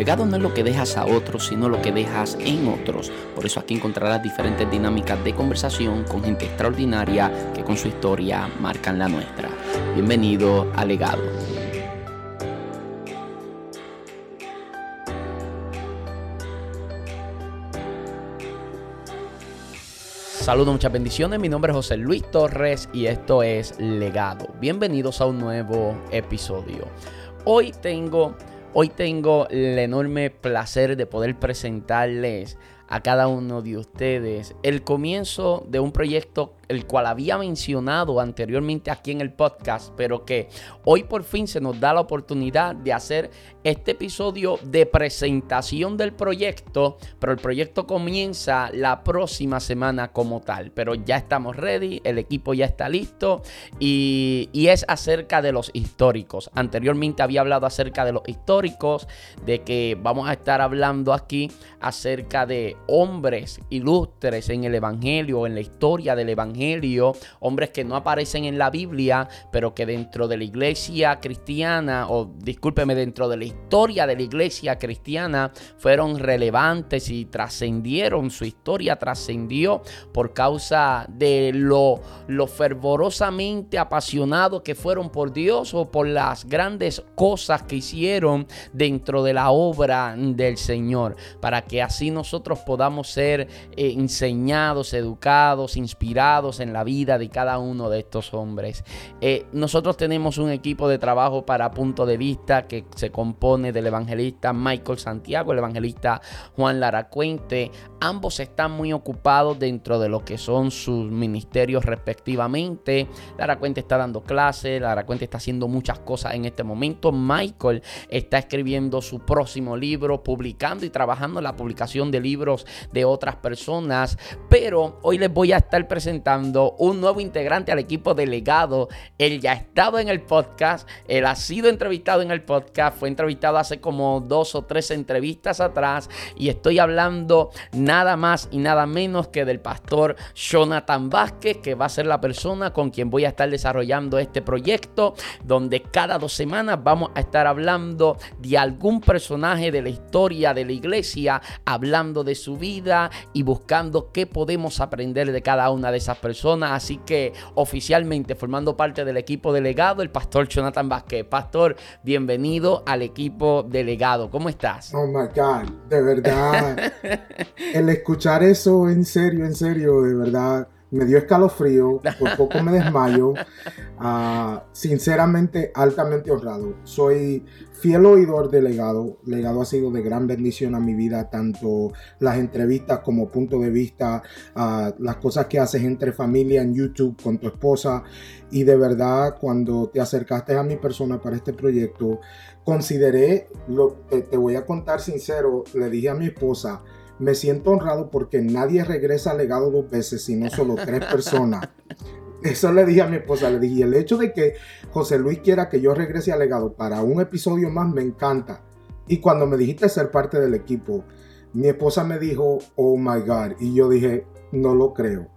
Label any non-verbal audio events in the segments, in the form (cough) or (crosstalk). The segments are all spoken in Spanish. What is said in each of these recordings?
Legado no es lo que dejas a otros, sino lo que dejas en otros. Por eso aquí encontrarás diferentes dinámicas de conversación con gente extraordinaria que con su historia marcan la nuestra. Bienvenido a Legado. Saludos, muchas bendiciones. Mi nombre es José Luis Torres y esto es Legado. Bienvenidos a un nuevo episodio. Hoy tengo, hoy tengo el enorme placer de poder presentarles a cada uno de ustedes el comienzo de un proyecto el cual había mencionado anteriormente aquí en el podcast, pero que hoy por fin se nos da la oportunidad de hacer este episodio de presentación del proyecto, pero el proyecto comienza la próxima semana como tal, pero ya estamos ready, el equipo ya está listo y, y es acerca de los históricos. Anteriormente había hablado acerca de los históricos, de que vamos a estar hablando aquí acerca de hombres ilustres en el Evangelio, en la historia del Evangelio hombres que no aparecen en la Biblia, pero que dentro de la iglesia cristiana, o discúlpeme, dentro de la historia de la iglesia cristiana, fueron relevantes y trascendieron, su historia trascendió por causa de lo, fervorosamente apasionados que fueron por Dios o por las grandes cosas que hicieron dentro de la obra del Señor, para que así nosotros podamos ser eh, enseñados, educados, inspirados, en la vida de cada uno de estos hombres. Eh, nosotros tenemos un equipo de trabajo para punto de vista que se compone del evangelista Michael Santiago, el evangelista Juan Lara Cuente. Ambos están muy ocupados dentro de lo que son sus ministerios respectivamente. Lara Cuente está dando clases, Lara Cuente está haciendo muchas cosas en este momento. Michael está escribiendo su próximo libro, publicando y trabajando en la publicación de libros de otras personas. Pero hoy les voy a estar presentando un nuevo integrante al equipo delegado. Él ya ha estado en el podcast, él ha sido entrevistado en el podcast, fue entrevistado hace como dos o tres entrevistas atrás y estoy hablando nada más y nada menos que del pastor Jonathan Vázquez, que va a ser la persona con quien voy a estar desarrollando este proyecto, donde cada dos semanas vamos a estar hablando de algún personaje de la historia de la iglesia, hablando de su vida y buscando qué podemos aprender de cada una de esas personas. Así que oficialmente formando parte del equipo delegado, el pastor Jonathan Vázquez. Pastor, bienvenido al equipo delegado. ¿Cómo estás? Oh my God, de verdad. el escuchar eso en serio, en serio, de verdad me dio escalofrío, por poco me desmayo. Ah, sinceramente, altamente honrado. Soy fiel oidor de legado. Legado ha sido de gran bendición a mi vida, tanto las entrevistas como punto de vista, ah, las cosas que haces entre familia en YouTube con tu esposa. Y de verdad, cuando te acercaste a mi persona para este proyecto, consideré, lo, te voy a contar sincero, le dije a mi esposa, me siento honrado porque nadie regresa al legado dos veces, sino solo tres personas. (laughs) Eso le dije a mi esposa, le dije, el hecho de que José Luis quiera que yo regrese al legado para un episodio más me encanta. Y cuando me dijiste ser parte del equipo, mi esposa me dijo, oh my God, y yo dije, no lo creo.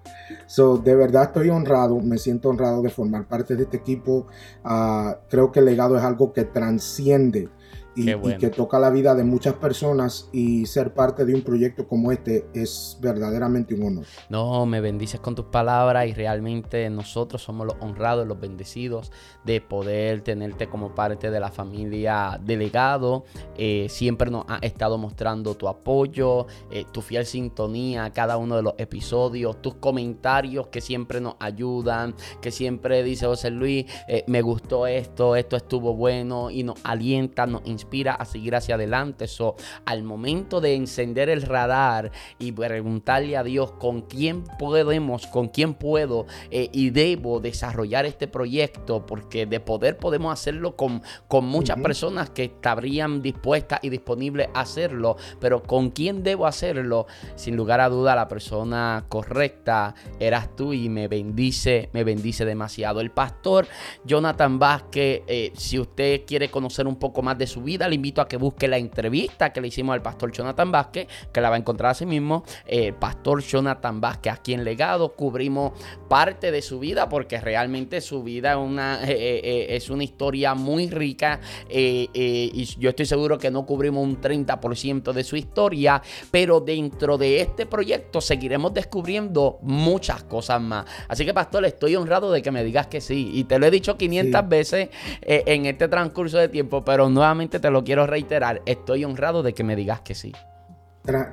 So, de verdad estoy honrado, me siento honrado de formar parte de este equipo. Ah, creo que el legado es algo que transciende y, que toca la vida de muchas personas y ser parte de un proyecto como este es verdaderamente un honor. No, me bendices con tus palabras y realmente nosotros somos los honrados, los bendecidos de poder tenerte como parte de la familia delegado. Eh, siempre nos ha estado mostrando tu apoyo, eh, tu fiel sintonía a cada uno de los episodios, tus comentarios que siempre nos ayudan, que siempre dice José Luis, eh, me gustó esto, esto estuvo bueno y nos alienta, nos inspira inspira a seguir hacia adelante. So, al momento de encender el radar y preguntarle a Dios con quién podemos, con quién puedo eh, y debo desarrollar este proyecto, porque de poder podemos hacerlo con, con muchas personas que estarían dispuestas y disponibles a hacerlo, pero con quién debo hacerlo, sin lugar a duda la persona correcta eras tú y me bendice, me bendice demasiado. El pastor Jonathan Vázquez, eh, si usted quiere conocer un poco más de su vida, vida, le invito a que busque la entrevista que le hicimos al pastor Jonathan Vázquez, que la va a encontrar a sí mismo, eh, pastor Jonathan Vázquez aquí en Legado, cubrimos parte de su vida porque realmente su vida es una, es una historia muy rica y yo estoy seguro que no cubrimos un 30% de su historia, pero dentro de este proyecto seguiremos descubriendo muchas cosas más. Así que pastor, estoy honrado de que me digas que sí y te lo he dicho 500 veces eh, en este transcurso de tiempo, pero nuevamente te lo quiero reiterar, estoy honrado de que me digas que sí.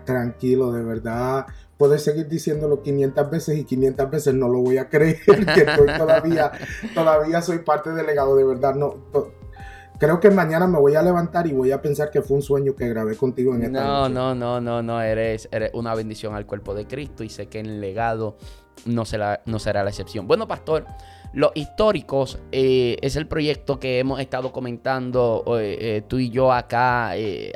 tranquilo, de verdad. Puedes seguir diciéndolo 500 veces y 500 veces no lo voy a creer, (laughs) que estoy todavía, todavía soy parte del legado, de verdad. No, creo que mañana me voy a levantar y voy a pensar que fue un sueño que grabé contigo en esta No, no, no, no, no, eres, eres una bendición al cuerpo de Cristo y sé que en el legado no será, no será la excepción. Bueno, pastor, los históricos eh, es el proyecto que hemos estado comentando eh, eh, tú y yo acá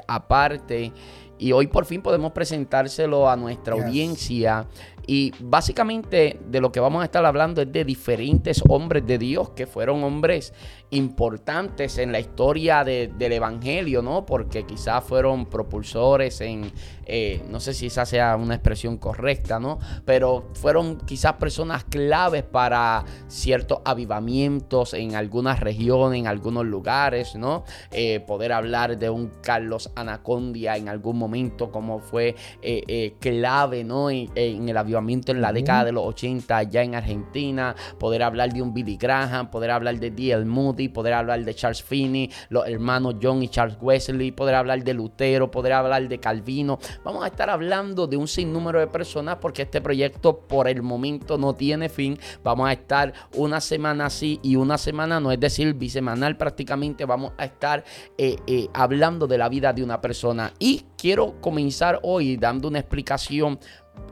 aparte. Y hoy por fin podemos presentárselo a nuestra audiencia. Y básicamente de lo que vamos a estar hablando es de diferentes hombres de Dios que fueron hombres importantes en la historia del Evangelio, ¿no? Porque quizás fueron propulsores en, eh, no sé si esa sea una expresión correcta, ¿no? Pero fueron quizás personas claves para ciertos avivamientos en algunas regiones, en algunos lugares, ¿no? Eh, poder hablar de un Carlos Anacondia en algún momento como fue eh, clave, ¿no? En, el avivamiento en la década de los 80 ya en Argentina, poder hablar de un Billy Graham, poder hablar de D.L. Moody, poder hablar de Charles Finney, los hermanos John y Charles Wesley, poder hablar de Lutero, poder hablar de Calvino, Vamos a estar hablando de un sinnúmero de personas porque este proyecto por el momento no tiene fin. Vamos a estar una semana así y una semana no, es decir, bisemanal prácticamente vamos a estar eh, eh, hablando de la vida de una persona. Y quiero comenzar hoy dando una explicación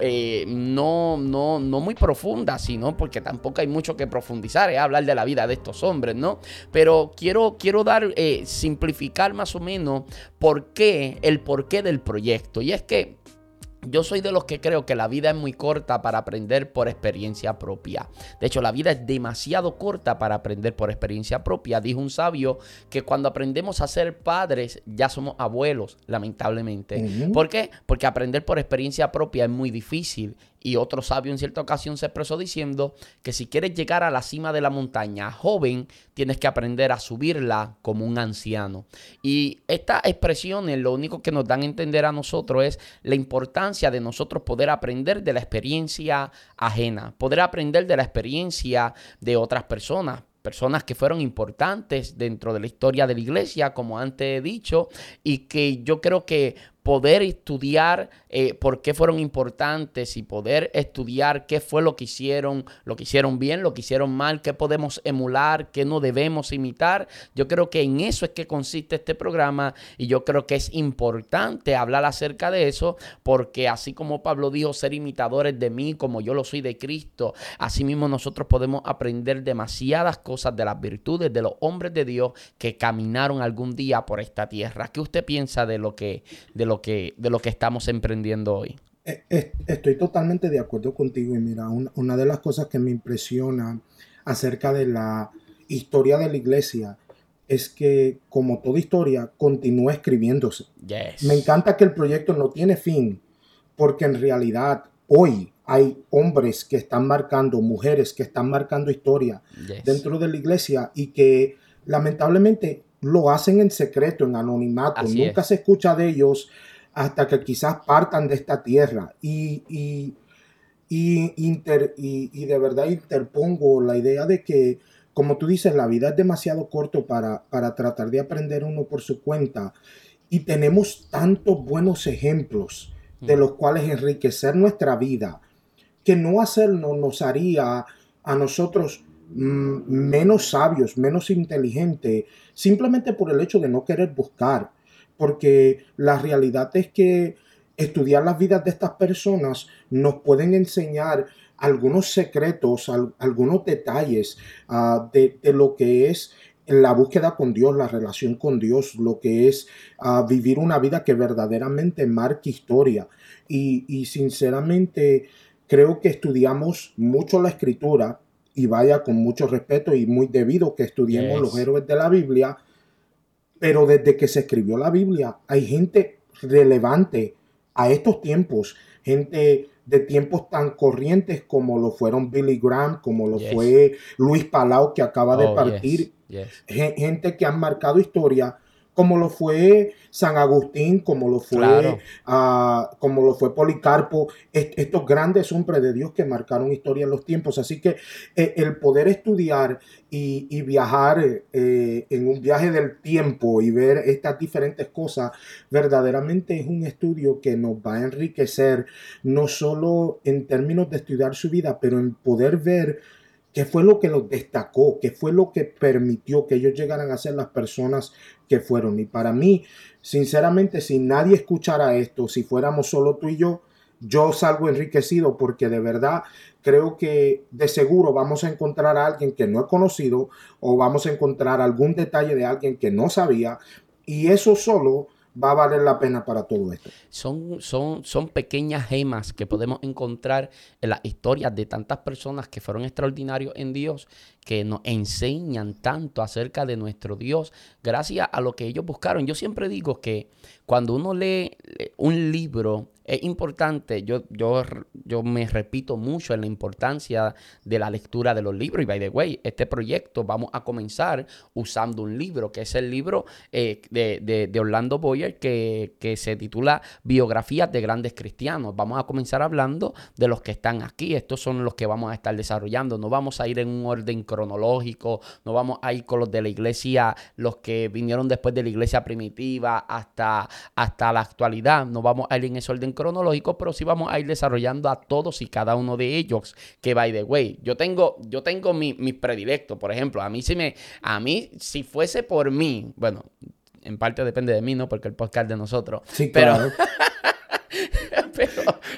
eh, no, no, no muy profunda, sino porque tampoco hay mucho que profundizar, es hablar de la vida de estos hombres, ¿no? Pero quiero, quiero dar, eh, simplificar más o menos por qué, el porqué del proyecto. Y es que yo soy de los que creo que la vida es muy corta para aprender por experiencia propia. De hecho, la vida es demasiado corta para aprender por experiencia propia. Dijo un sabio que cuando aprendemos a ser padres ya somos abuelos, lamentablemente. ¿Por qué? Porque aprender por experiencia propia es muy difícil y otro sabio en cierta ocasión se expresó diciendo que si quieres llegar a la cima de la montaña joven, tienes que aprender a subirla como un anciano. Y estas expresiones lo único que nos dan a entender a nosotros es la importancia de nosotros poder aprender de la experiencia ajena, poder aprender de la experiencia de otras personas personas que fueron importantes dentro de la historia de la iglesia, como antes he dicho, y que yo creo que poder estudiar eh, por qué fueron importantes y poder estudiar qué fue lo que hicieron, lo que hicieron bien, lo que hicieron mal, qué podemos emular, qué no debemos imitar. Yo creo que en eso es que consiste este programa y yo creo que es importante hablar acerca de eso porque así como Pablo dijo ser imitadores de mí como yo lo soy de Cristo, así mismo nosotros podemos aprender demasiadas cosas de las virtudes de los hombres de Dios que caminaron algún día por esta tierra. ¿Qué usted piensa de lo que lo que, de lo que estamos emprendiendo hoy. Eh, estoy totalmente de acuerdo contigo y mira, una, de las cosas que me impresiona acerca de la historia de la iglesia es que como toda historia continúa escribiéndose. Me encanta que el proyecto no tiene fin porque en realidad hoy hay hombres que están marcando, mujeres que están marcando historia dentro de la iglesia y que lamentablemente lo hacen en secreto, en anonimato. Nunca se escucha de ellos hasta que quizás partan de esta tierra. Y, y, y, de verdad interpongo la idea de que, como tú dices, la vida es demasiado corto para, para tratar de aprender uno por su cuenta. Y tenemos tantos buenos ejemplos de los cuales enriquecer nuestra vida, que no hacerlo nos haría a nosotros Mm, menos sabios, menos inteligentes, simplemente por el hecho de no querer buscar. Porque la realidad es que estudiar las vidas de estas personas nos pueden enseñar algunos secretos, algunos detalles ah, de, lo que es la búsqueda con Dios, la relación con Dios, lo que es ah, vivir una vida que verdaderamente marque historia. Y sinceramente creo que estudiamos mucho la escritura, y vaya con mucho respeto y muy debido que estudiemos los héroes de la Biblia, Pero desde que se escribió la Biblia, hay gente relevante a estos tiempos, gente de tiempos tan corrientes como lo fueron Billy Graham, como lo fue Luis Palau, que acaba de oh, partir, gente que han marcado historia como lo fue San Agustín, como lo fue, ah, como lo fue Policarpo, estos grandes hombres de Dios que marcaron historia en los tiempos. Así que eh, el poder estudiar y, viajar eh, en un viaje del tiempo y ver estas diferentes cosas, verdaderamente es un estudio que nos va a enriquecer, no solo en términos de estudiar su vida, pero en poder ver ¿Qué fue lo que los destacó? ¿Qué fue lo que permitió que ellos llegaran a ser las personas que fueron? Y para mí, sinceramente, si nadie escuchara esto, si fuéramos solo tú y yo, yo salgo enriquecido porque de verdad creo que de seguro vamos a encontrar a alguien que no he conocido o vamos a encontrar algún detalle de alguien que no sabía y eso solo va a valer la pena para todo esto. Son, son, son pequeñas gemas que podemos encontrar en las historias de tantas personas que fueron extraordinarios en Dios, que nos enseñan tanto acerca de nuestro Dios, gracias a lo que ellos buscaron. Yo siempre digo que cuando uno lee un libro, es importante, yo, yo, yo me repito mucho en la importancia de la lectura de los libros. Y by the way, este proyecto vamos a comenzar usando un libro, que es el libro eh, de, Orlando Boyer, que, que se titula Biografías de grandes cristianos. Vamos a comenzar hablando de los que están aquí. Estos son los que vamos a estar desarrollando. No vamos a ir en un orden cronológico, no vamos a ir con los de la iglesia, los que vinieron después de la iglesia primitiva hasta, hasta la actualidad. No vamos a ir en ese orden cronológico, pero sí vamos a ir desarrollando a todos y cada uno de ellos. Que by the way, yo tengo, yo tengo mis mi predilectos. Por ejemplo, a mí si me, a mí, si fuese por mí, bueno, en parte depende de mí, ¿no? Porque el podcast de nosotros. Sí, claro. (laughs)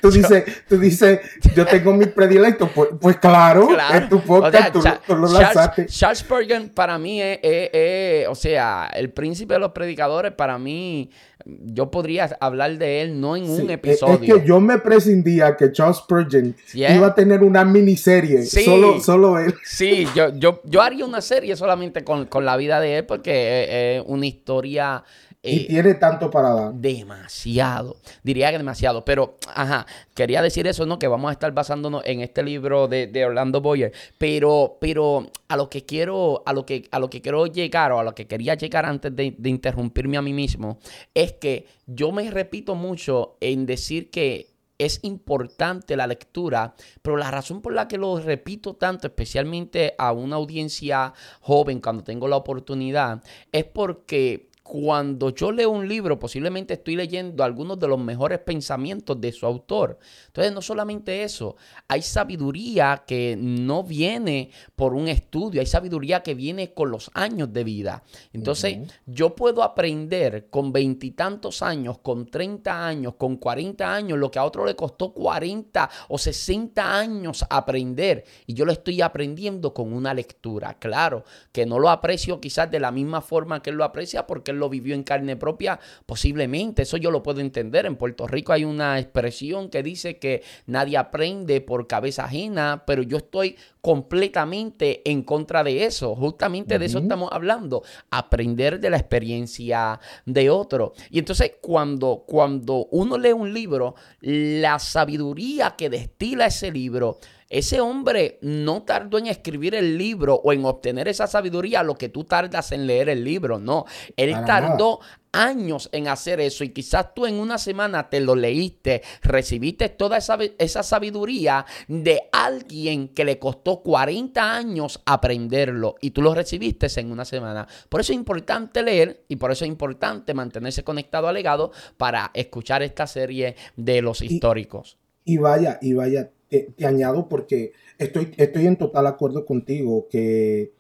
tú dices, tú dices, yo tengo mi predilecto. Pues, pues claro, en tu podcast tú, lo lanzaste. Charles Spurgeon para mí es, o sea, el príncipe de los predicadores, para mí, yo podría hablar de él no en un episodio. Es que yo me prescindía que Charles Spurgeon iba a tener una miniserie, solo, solo él. Sí, yo, yo, yo haría una serie solamente con, con la vida de él porque es una historia y eh, tiene tanto para dar. Demasiado. Diría que demasiado. Pero, ajá, quería decir eso, ¿no? Que vamos a estar basándonos en este libro de, Orlando Boyer. Pero, pero a lo que quiero, a lo que, a lo que quiero llegar, o a lo que quería llegar antes de, de interrumpirme a mí mismo, es que yo me repito mucho en decir que es importante la lectura, pero la razón por la que lo repito tanto, especialmente a una audiencia joven cuando tengo la oportunidad, es porque cuando yo leo un libro, posiblemente estoy leyendo algunos de los mejores pensamientos de su autor. Entonces, no solamente eso, hay sabiduría que no viene por un estudio, hay sabiduría que viene con los años de vida. Entonces, yo puedo aprender con veintitantos años, con 30 años, con 40 años, lo que a otro le costó 40 o 60 años aprender. Y yo lo estoy aprendiendo con una lectura. Claro, que no lo aprecio quizás de la misma forma que él lo aprecia porque lo vivió en carne propia, posiblemente, eso yo lo puedo entender. En Puerto Rico hay una expresión que dice que nadie aprende por cabeza ajena, pero yo estoy completamente en contra de eso. Justamente de eso estamos hablando, aprender de la experiencia de otro. Y entonces cuando, cuando uno lee un libro, la sabiduría que destila ese libro ese hombre no tardó en escribir el libro o en obtener esa sabiduría lo que tú tardas en leer el libro, no. Él tardó años en hacer eso y quizás tú en una semana te lo leíste, recibiste toda esa, esa, sabiduría de alguien que le costó 40 años aprenderlo y tú lo recibiste en una semana. Por eso es importante leer y por eso es importante mantenerse conectado al legado para escuchar esta serie de los históricos. Y vaya, y vaya, te, añado porque estoy, estoy en total acuerdo contigo que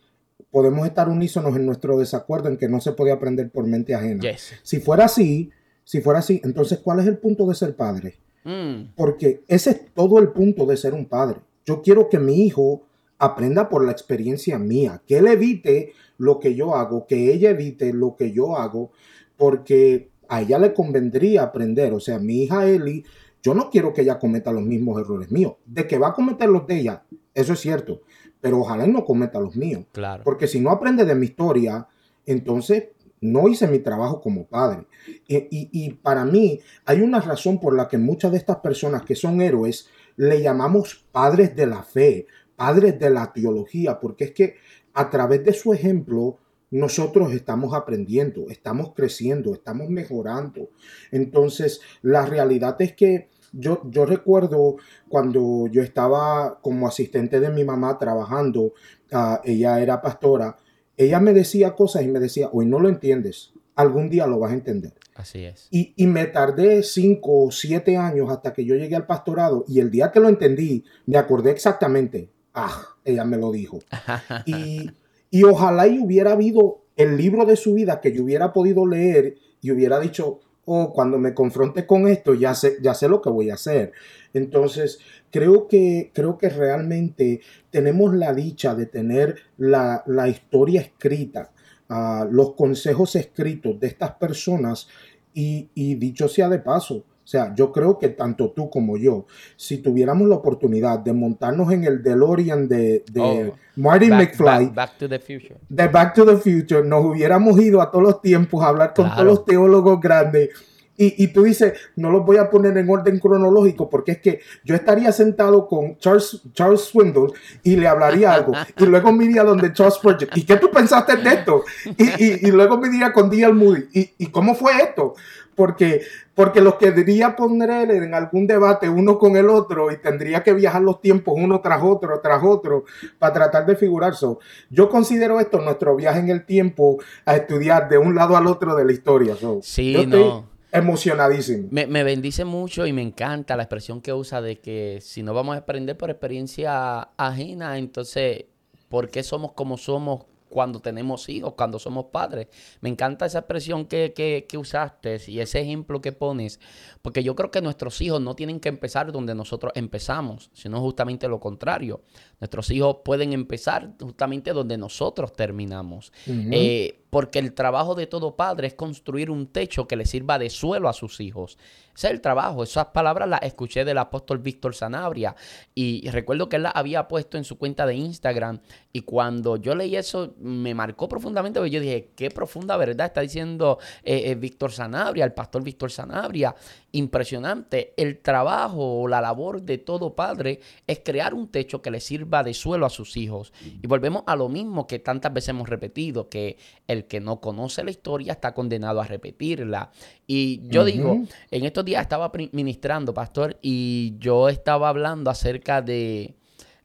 podemos estar unísonos en nuestro desacuerdo en que no se puede aprender por mente ajena. Si fuera así, si fuera así, entonces ¿cuál es el punto de ser padre? Mm. Porque ese es todo el punto de ser un padre. Yo quiero que mi hijo aprenda por la experiencia mía, que él evite lo que yo hago, que ella evite lo que yo hago, porque a ella le convendría aprender. O sea, mi hija Eli yo no quiero que ella cometa los mismos errores míos. De que va a cometer los de ella, eso es cierto. Pero ojalá no cometa los míos. Claro. Porque si no aprende de mi historia, entonces no hice mi trabajo como padre. Y, para mí hay una razón por la que muchas de estas personas que son héroes le llamamos padres de la fe, padres de la teología, porque es que a través de su ejemplo nosotros estamos aprendiendo, estamos creciendo, estamos mejorando. Entonces, la realidad es que yo, yo recuerdo cuando yo estaba como asistente de mi mamá trabajando, ah, ella era pastora, ella me decía cosas y me decía, hoy no lo entiendes, algún día lo vas a entender. Así es. Y, me tardé cinco o siete años hasta que yo llegué al pastorado y el día que lo entendí, me acordé exactamente, ah, ella me lo dijo. (laughs) y, y ojalá y hubiera habido el libro de su vida que yo hubiera podido leer y hubiera dicho, oh, cuando me confronte con esto, ya sé, ya sé lo que voy a hacer. Entonces, creo que, creo que realmente tenemos la dicha de tener la, historia escrita, ah, los consejos escritos de estas personas y dicho sea de paso, o sea, yo creo que tanto tú como yo, si tuviéramos la oportunidad de montarnos en el DeLorean de, de oh, Marty McFly, back, to the Future, de Back to the Future, nos hubiéramos ido a todos los tiempos a hablar con todos los teólogos grandes. Y, y, tú dices, no los voy a poner en orden cronológico porque es que yo estaría sentado con Charles, Charles Swindle y le hablaría algo. (laughs) y luego me iría donde Charles Spurgeon. ¿Y qué tú pensaste de esto? Y, y, y luego me iría con D.L. Moody. ¿Y, ¿Y cómo fue esto? porque, porque los que diría poner en algún debate uno con el otro y tendría que viajar los tiempos uno tras otro, tras otro, para tratar de figurar. eso. yo considero esto nuestro viaje en el tiempo a estudiar de un lado al otro de la historia. sí, no. Emocionadísimo. Me, me bendice mucho y me encanta la expresión que usa de que si no vamos a aprender por experiencia ajena, entonces, ¿por qué somos como somos cuando tenemos hijos, cuando somos padres. Me encanta esa expresión que, que, que, usaste y ese ejemplo que pones, porque yo creo que nuestros hijos no tienen que empezar donde nosotros empezamos, sino justamente lo contrario. Nuestros hijos pueden empezar justamente donde nosotros terminamos. Eh, porque el trabajo de todo padre es construir un techo que le sirva de suelo a sus hijos. Ese es el trabajo. Esas palabras las escuché del apóstol Víctor Sanabria y recuerdo que él las había puesto en su cuenta de Instagram y cuando yo leí eso me marcó profundamente porque yo dije, qué profunda verdad está diciendo eh, eh, Víctor Sanabria, el pastor Víctor Sanabria. Impresionante. El trabajo o la labor de todo padre es crear un techo que le sirva de suelo a sus hijos. Y volvemos a lo mismo que tantas veces hemos repetido, que el que no conoce la historia está condenado a repetirla. Y yo digo, en estos días estaba ministrando, pastor, y yo estaba hablando acerca de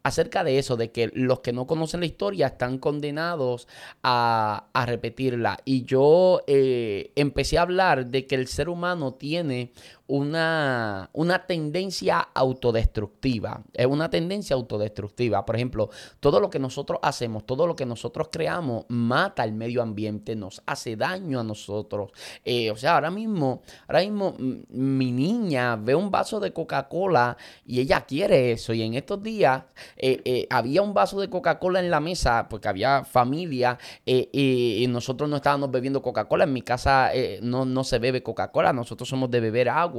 acerca de eso, de que los que no conocen la historia están condenados a, repetirla. Y yo eh, empecé a hablar de que el ser humano tiene una, una tendencia autodestructiva. Es una tendencia autodestructiva. Por ejemplo, todo lo que nosotros hacemos, todo lo que nosotros creamos, mata el medio ambiente, nos hace daño a nosotros. Eh, o sea, ahora mismo, ahora mismo mi niña ve un vaso de Coca-Cola y ella quiere eso. Y en estos días eh, eh, había un vaso de Coca-Cola en la mesa porque había familia y nosotros no estábamos bebiendo Coca-Cola. En mi casa no, no se bebe Coca-Cola, nosotros somos de beber agua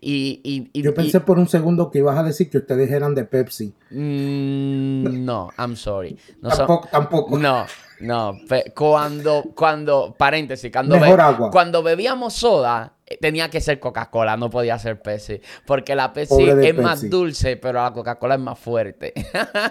y, Yo pensé por un segundo que ibas a decir que ustedes eran de Pepsi. Mm, no, I'm sorry. No tampoco, tampoco. No, no. Cuando, cuando, paréntesis, cuando, cuando bebíamos soda, eh, tenía que ser Coca-Cola, no podía ser Pepsi. Porque la Pepsi es más dulce, pero la Coca-Cola es más fuerte.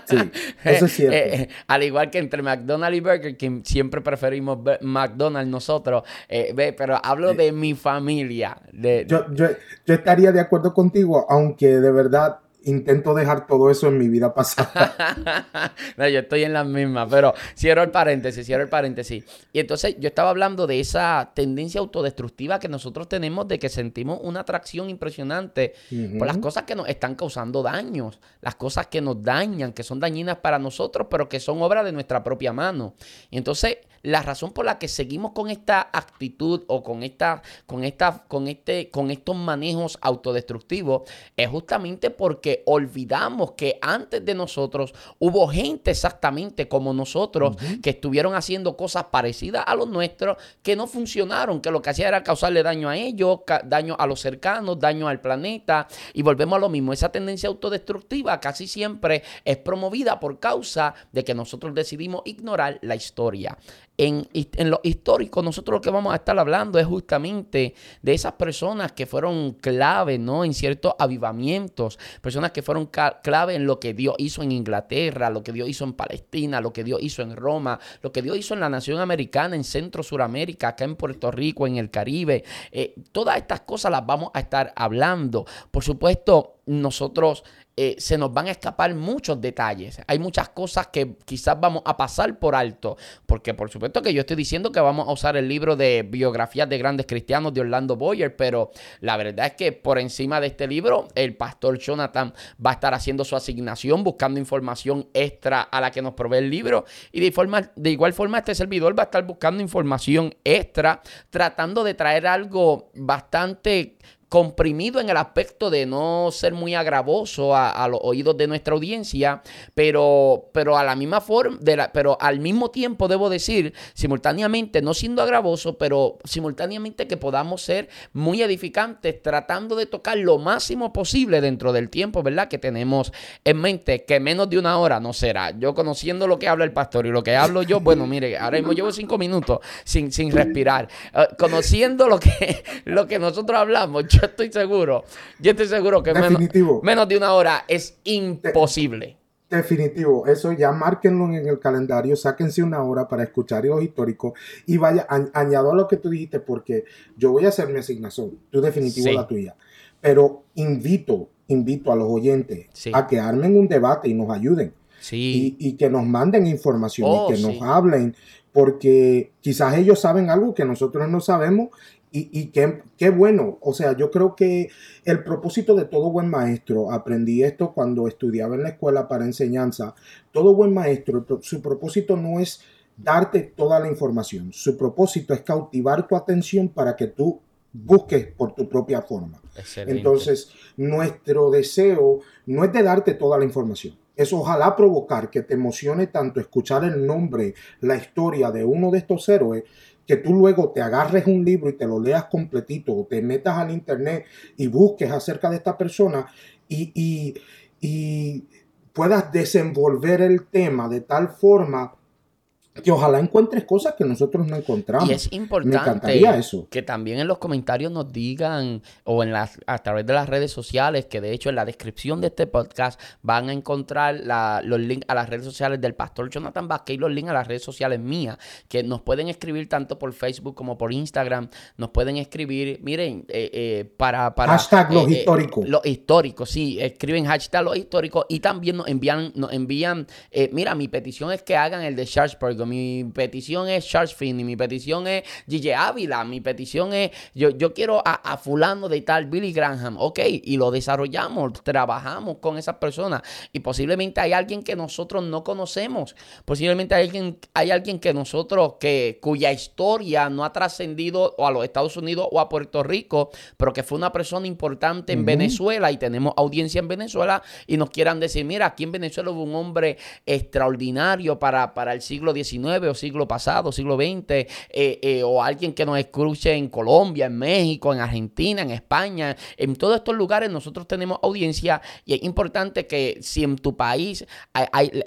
Sí, eso es (laughs) cierto. Eh, eh, al igual que entre McDonald's y Burger King, siempre preferimos McDonald's nosotros. pero hablo de mi familia. De... Yo, yo, yo estaría de acuerdo contigo, aunque de verdad intento dejar todo eso en mi vida pasada. (laughs) no, yo estoy en la misma, pero cierro el paréntesis, cierro el paréntesis. Y entonces yo estaba hablando de esa tendencia autodestructiva que nosotros tenemos de que sentimos una atracción impresionante por las cosas que nos están causando daños, las cosas que nos dañan, que son dañinas para nosotros, pero que son obra de nuestra propia mano. Y entonces la razón por la que seguimos con esta actitud o con esta, con esta, con este, con estos manejos autodestructivos es justamente porque olvidamos que antes de nosotros hubo gente exactamente como nosotros que estuvieron haciendo cosas parecidas a los nuestros que no funcionaron, que lo que hacía era causarle daño a ellos, daño a los cercanos, daño al planeta y volvemos a lo mismo. Esa tendencia autodestructiva casi siempre es promovida por causa de que nosotros decidimos ignorar la historia. En, en lo histórico, nosotros lo que vamos a estar hablando es justamente de esas personas que fueron clave, ¿no? En ciertos avivamientos, personas que fueron clave en lo que Dios hizo en Inglaterra, lo que Dios hizo en Palestina, lo que Dios hizo en Roma, lo que Dios hizo en la nación americana, en Centro Suramérica, acá en Puerto Rico, en el Caribe. Eh, todas estas cosas las vamos a estar hablando. Por supuesto, nosotros eh, se nos van a escapar muchos detalles. Hay muchas cosas que quizás vamos a pasar por alto, porque por supuesto que yo estoy diciendo que vamos a usar el libro de biografías de grandes cristianos de Orlando Boyer, pero la verdad es que por encima de este libro, el pastor Jonathan va a estar haciendo su asignación, buscando información extra a la que nos provee el libro, y de, forma, de igual forma este servidor va a estar buscando información extra, tratando de traer algo bastante comprimido en el aspecto de no ser muy agravoso a, los oídos de nuestra audiencia, pero, pero a la misma forma, de la, pero al mismo tiempo debo decir, simultáneamente, no siendo agravoso, pero simultáneamente que podamos ser muy edificantes, tratando de tocar lo máximo posible dentro del tiempo, ¿verdad? Que tenemos en mente, que menos de una hora no será. Yo conociendo lo que habla el pastor y lo que hablo yo, bueno, mire, ahora mismo llevo cinco minutos sin, sin respirar. Eh, conociendo lo que, (laughs) lo que nosotros hablamos, yo estoy seguro, yo estoy seguro que menos, de una hora es imposible. Definitivo, eso ya márquenlo en el calendario, sáquense una hora para escuchar los históricos y vaya, añado a lo que tú dijiste porque yo voy a hacer mi asignación, tú definitivo la tuya, pero invito, invito a los oyentes a que armen un debate y nos ayuden. Y, que nos manden información y oh, que nos hablen, porque quizás ellos saben algo que nosotros no sabemos y, qué, bueno, o sea, yo creo que el propósito de todo buen maestro, aprendí esto cuando estudiaba en la escuela para enseñanza, todo buen maestro, su propósito no es darte toda la información, su propósito es cautivar tu atención para que tú busques por tu propia forma. Entonces, nuestro deseo no es de darte toda la información, es ojalá provocar que te emocione tanto escuchar el nombre, la historia de uno de estos héroes, que tú luego te agarres un libro y te lo leas completito o te metas al internet y busques acerca de esta persona y, y puedas desenvolver el tema de tal forma que ojalá encuentres cosas que nosotros no encontramos. Y es importante eso. que también en los comentarios nos digan, o en las, a través de las redes sociales, que de hecho en la descripción de este podcast van a encontrar los links a las redes sociales del pastor Jonathan Vázquez y los links a las redes sociales mías, que nos pueden escribir tanto por Facebook como por Instagram, nos pueden escribir, miren, eh, eh, para, para... Hashtag los eh, históricos. los históricos, sí, escriben hashtag los históricos y también nos envían, nos envían, mira, mi petición es que hagan el de Sharpsburg mi petición es Charles Finney, mi petición es Gigi Ávila, mi petición es, yo, yo quiero a, fulano de tal, Billy Graham, ok, y lo desarrollamos, trabajamos con esas personas y posiblemente hay alguien que nosotros no conocemos, posiblemente hay alguien, hay alguien que nosotros, que, cuya historia no ha trascendido o a los Estados Unidos o a Puerto Rico, pero que fue una persona importante en Venezuela y tenemos audiencia en Venezuela y nos quieran decir, mira, aquí en Venezuela hubo un hombre extraordinario para, para el siglo XIX o siglo pasado, siglo XX, eh, eh, o alguien que nos escuche en Colombia, en México, en Argentina, en España, en todos estos lugares nosotros tenemos audiencia y es importante que si en tu país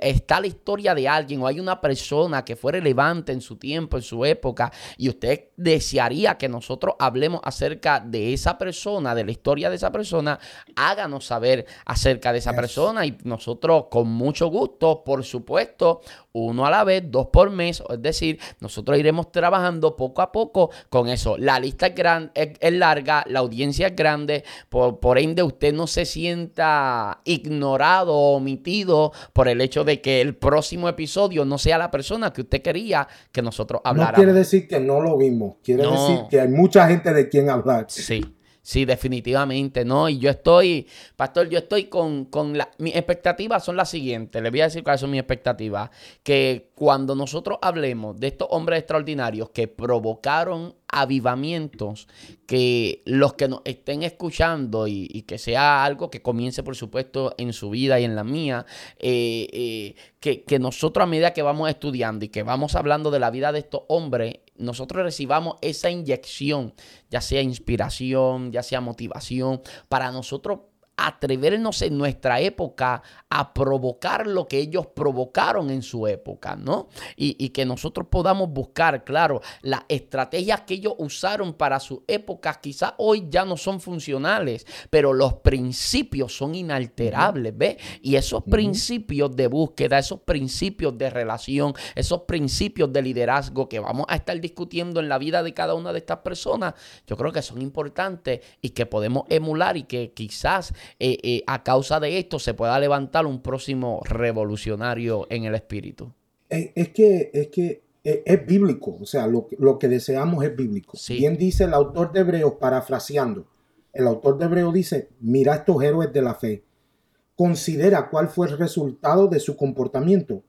está la historia de alguien o hay una persona que fue relevante en su tiempo, en su época, y usted desearía que nosotros hablemos acerca de esa persona, de la historia de esa persona, háganos saber acerca de esa persona y nosotros con mucho gusto, por supuesto, uno a la vez, dos por mes, es decir, nosotros iremos trabajando poco a poco con eso. La lista es, gran, es, larga, la audiencia es grande, por, por, ende usted no se sienta ignorado o omitido por el hecho de que el próximo episodio no sea la persona que usted quería que nosotros habláramos. No quiere decir que no lo vimos, quiere decir que hay mucha gente de quien hablar. Sí. Sí, definitivamente, ¿no? Y yo estoy, pastor, yo estoy con, con la, mis expectativas son las siguientes, le voy a decir cuáles son mis expectativas, que cuando nosotros hablemos de estos hombres extraordinarios que provocaron avivamientos, que los que nos estén escuchando y, que sea algo que comience, por supuesto, en su vida y en la mía, eh, eh, que, que nosotros a medida que vamos estudiando y que vamos hablando de la vida de estos hombres, nosotros recibamos esa inyección, ya sea inspiración, ya sea motivación, para nosotros atrevernos en nuestra época a provocar lo que ellos provocaron en su época, ¿no? Y, y que nosotros podamos buscar, claro, las estrategias que ellos usaron para su época quizás hoy ya no son funcionales, pero los principios son inalterables, ¿ves? Y esos principios de búsqueda, esos principios de relación, esos principios de liderazgo que vamos a estar discutiendo en la vida de cada una de estas personas, yo creo que son importantes y que podemos emular y que quizás eh, eh, a causa de esto se pueda levantar un próximo revolucionario en el espíritu. Es que, es que es, bíblico, o sea, lo, lo, que deseamos es bíblico. Bien dice el autor de Hebreos, parafraseando, el autor de Hebreos dice, mira estos héroes de la fe, considera cuál fue el resultado de su comportamiento,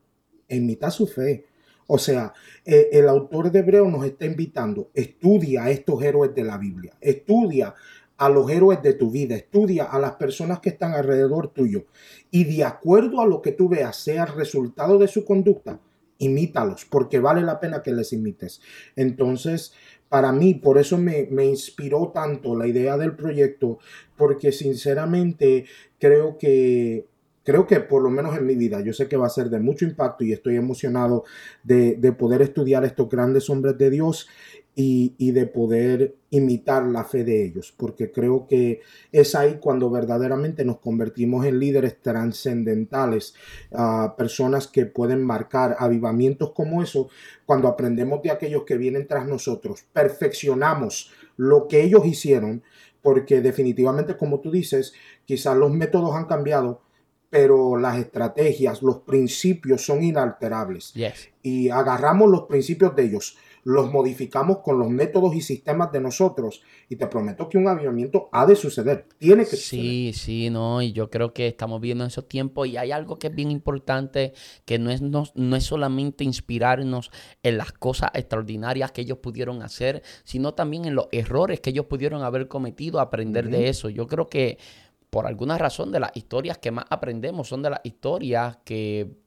imita su fe. O sea, eh, el autor de Hebreos nos está invitando, estudia a estos héroes de la Biblia, estudia a los héroes de tu vida, estudia a las personas que están alrededor tuyo y de acuerdo a lo que tú veas sea el resultado de su conducta, imítalos, porque vale la pena que les imites. Entonces, para mí, por eso me, me, inspiró tanto la idea del proyecto, porque sinceramente creo que creo que por lo menos en mi vida, yo sé que va a ser de mucho impacto y estoy emocionado de, de poder estudiar estos grandes hombres de Dios y, de poder imitar la fe de ellos, porque creo que es ahí cuando verdaderamente nos convertimos en líderes trascendentales, uh, personas que pueden marcar avivamientos como eso, cuando aprendemos de aquellos que vienen tras nosotros, perfeccionamos lo que ellos hicieron, porque definitivamente, como tú dices, quizás los métodos han cambiado, pero las estrategias, los principios son inalterables. Y agarramos los principios de ellos los modificamos con los métodos y sistemas de nosotros. Y te prometo que un avivamiento ha de suceder, tiene que suceder. Sí, sí, no, y yo creo que estamos viendo esos tiempos y hay algo que es bien importante, que no es, no, es solamente inspirarnos en las cosas extraordinarias que ellos pudieron hacer, sino también en los errores que ellos pudieron haber cometido, aprender de eso. Yo creo que por alguna razón de las historias que más aprendemos son de las historias que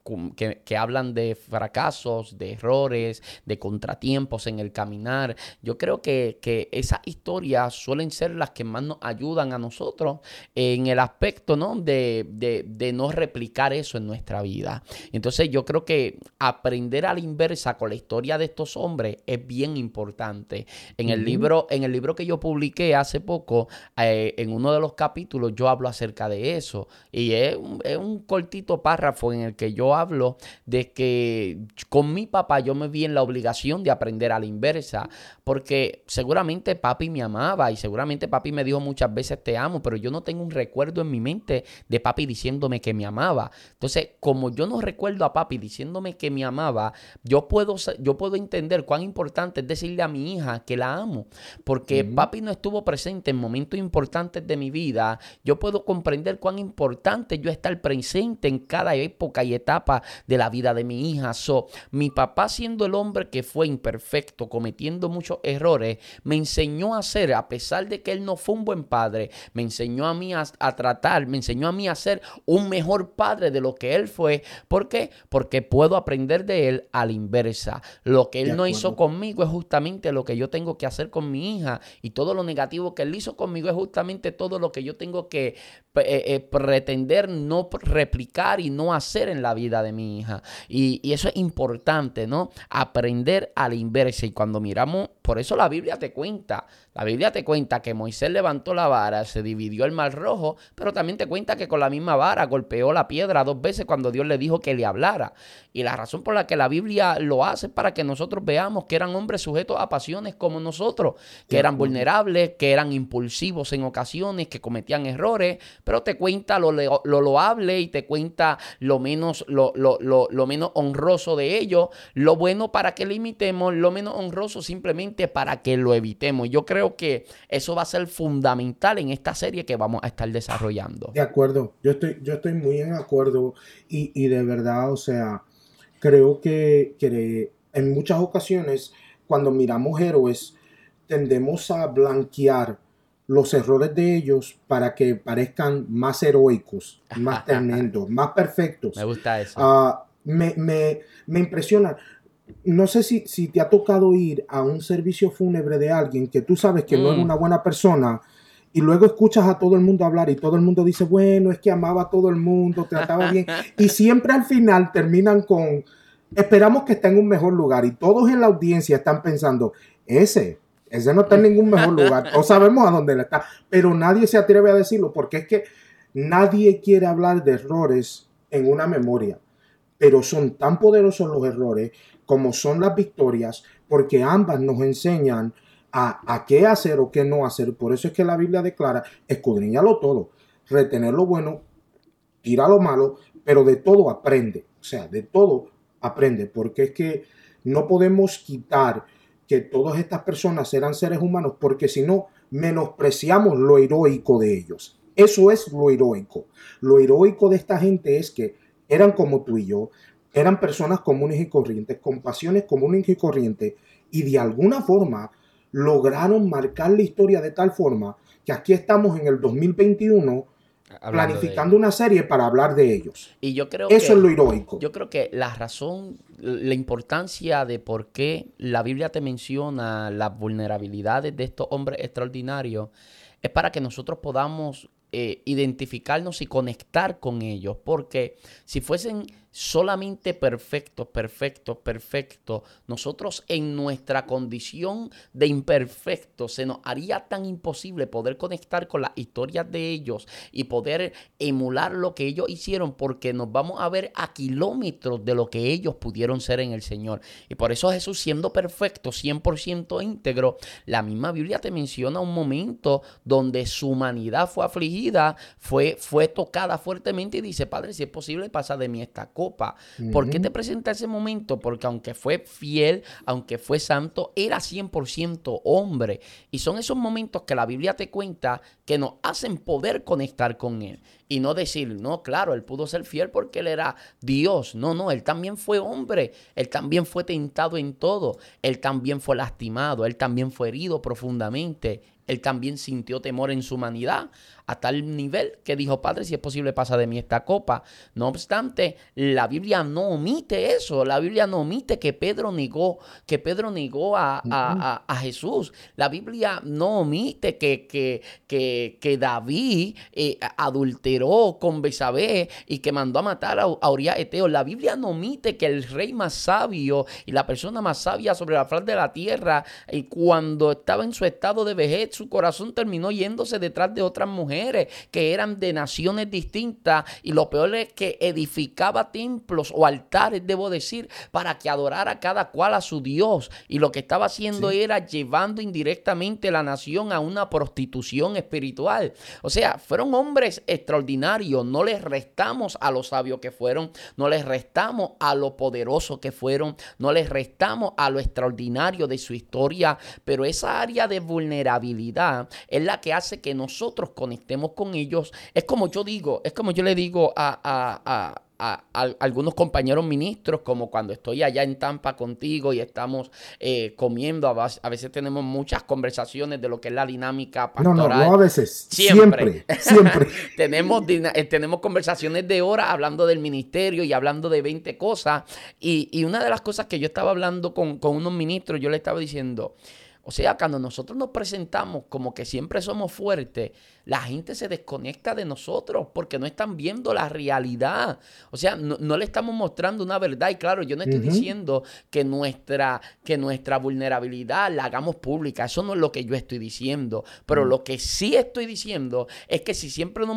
que, hablan de fracasos, de errores, de contratiempos en el caminar. Yo creo que, que, esas historias suelen ser las que más nos ayudan a nosotros en el aspecto ¿no? De, de, no replicar eso en nuestra vida. Entonces yo creo que aprender a la inversa con la historia de estos hombres es bien importante. En, el, libro, en el libro que yo publiqué hace poco, eh, en uno de los capítulos yo hablo acerca de eso. Y es es un cortito párrafo en el que yo hablo de que con mi papá yo me vi en la obligación de aprender a la inversa, porque seguramente papi me amaba y seguramente papi me dijo muchas veces te amo, pero yo no tengo un recuerdo en mi mente de papi diciéndome que me amaba. Entonces, como yo no recuerdo a papi diciéndome que me amaba, yo puedo, yo puedo entender cuán importante es decirle a mi hija que la amo, porque papi no estuvo presente en momentos importantes de mi vida, yo puedo comprender cuán importante yo estar presente en cada época y etapa de la vida de mi hija. So, mi papá siendo el hombre que fue imperfecto, cometiendo muchos errores, me enseñó a ser, a pesar de que él no fue un buen padre, me enseñó a mí a, tratar, me enseñó a mí a ser un mejor padre de lo que él fue. ¿Por qué? Porque puedo aprender de él a la inversa. Lo que él no hizo conmigo es justamente lo que yo tengo que hacer con mi hija y todo lo negativo que él hizo conmigo es justamente todo lo que yo tengo que eh, eh, pretender no replicar y no hacer en la vida de mi hija. Y, y, eso es importante, ¿no? Aprender a la inversa. Y cuando miramos, por eso la Biblia te cuenta, la Biblia te cuenta que Moisés levantó la vara, se dividió el mar rojo, pero también te cuenta que con la misma vara golpeó la piedra dos veces cuando Dios le dijo que le hablara. Y la razón por la que la Biblia lo hace es para que nosotros veamos que eran hombres sujetos a pasiones como nosotros, que eran vulnerables, que eran impulsivos en ocasiones, que cometían errores, pero te cuenta lo, lo, lo loable y te cuenta lo menos lo, menos honroso de ellos, lo bueno para que lo imitemos, lo menos honroso simplemente para que lo evitemos. Yo creo que eso va a ser fundamental en esta serie que vamos a estar desarrollando. De acuerdo, yo estoy, yo estoy muy en acuerdo y, de verdad, o sea, creo que, que en muchas ocasiones cuando miramos héroes tendemos a blanquear los errores de ellos para que parezcan más heroicos, más (laughs) tremendos, más perfectos. Me gusta eso. Ah, me, impresiona. No sé si, si, te ha tocado ir a un servicio fúnebre de alguien que tú sabes que no es mm. una buena persona y luego escuchas a todo el mundo hablar y todo el mundo dice, bueno, es que amaba a todo el mundo, trataba bien. (laughs) y siempre al final terminan con, esperamos que esté en un mejor lugar. Y todos en la audiencia están pensando, ese, ese no está en ningún mejor lugar. O sabemos a dónde él está, pero nadie se atreve a decirlo porque es que nadie quiere hablar de errores en una memoria. Pero son tan poderosos los errores como son las victorias porque ambas nos enseñan a, qué hacer o qué no hacer. Por eso es que la Biblia declara, escudriñalo todo, retener lo bueno, tira lo malo, pero de todo aprende. O sea, de todo aprende, porque es que no podemos quitar que todas estas personas eran seres humanos, porque si no, menospreciamos lo heroico de ellos. Eso es lo heroico. Lo heroico de esta gente es que eran como tú y yo, eran personas comunes y corrientes, con pasiones comunes y corrientes, y de alguna forma lograron marcar la historia de tal forma que aquí estamos en el 2021 planificando una serie para hablar de ellos. Y yo creo Eso es lo heroico. Yo creo que la razón, la importancia de por qué la Biblia te menciona las vulnerabilidades de estos hombres extraordinarios es para que nosotros podamos eh, identificarnos y conectar con ellos. Porque si fuesen solamente perfectos, perfectos, perfectos, nosotros en nuestra condición de imperfectos se nos haría tan imposible poder conectar con las historias de ellos y poder emular lo que ellos hicieron porque nos vamos a ver a kilómetros de lo que ellos pudieron ser en el Señor. Y por eso Jesús siendo perfecto, 100% íntegro, la misma Biblia te menciona un momento donde su humanidad fue afligida, fue, fue tocada fuertemente y dice, Padre, si es posible, pasa de mí esta cosa ¿Por qué te presenta ese momento? Porque aunque fue fiel, aunque fue santo, era 100% hombre. Y son esos momentos que la Biblia te cuenta que nos hacen poder conectar con Él. Y no decir, no, claro, Él pudo ser fiel porque Él era Dios. No, no, Él también fue hombre. Él también fue tentado en todo. Él también fue lastimado. Él también fue herido profundamente. Él también sintió temor en su humanidad a tal nivel que dijo, Padre, si es posible, pasa de mí esta copa. No obstante, la Biblia no omite eso. La Biblia no omite que Pedro negó, que Pedro negó a, Jesús. La Biblia no omite que, que, que, que David eh, adulteró con Besabé y que mandó a matar a, a Eteo. La Biblia no omite que el rey más sabio y la persona más sabia sobre la faz de la tierra, y cuando estaba en su estado de vejez, su corazón terminó yéndose detrás de otras mujeres que eran de naciones distintas y lo peor es que edificaba templos o altares, debo decir, para que adorara cada cual a su Dios. Y lo que estaba haciendo era llevando indirectamente la nación a una prostitución espiritual. O sea, fueron hombres extraordinarios, no les restamos a lo sabios que fueron, no les restamos a lo poderoso que fueron, no les restamos a lo extraordinario de su historia, pero esa área de vulnerabilidad es la que hace que nosotros conectemos estemos con ellos. Es como yo digo, es como yo le digo a, algunos compañeros ministros, como cuando estoy allá en Tampa contigo y estamos eh, comiendo, a, veces tenemos muchas conversaciones de lo que es la dinámica pastoral. No, no, no a veces, siempre, siempre. (laughs) tenemos, eh, tenemos conversaciones de horas hablando del ministerio y hablando de 20 cosas. Y, una de las cosas que yo estaba hablando con, con unos ministros, yo le estaba diciendo, o sea, cuando nosotros nos presentamos como que siempre somos fuertes, la gente se desconecta de nosotros porque no están viendo la realidad. O sea, no, le estamos mostrando una verdad. Y claro, yo no estoy diciendo que nuestra, que nuestra vulnerabilidad la hagamos pública. Eso no es lo que yo estoy diciendo. Pero mm. lo que sí estoy diciendo es que si siempre nos,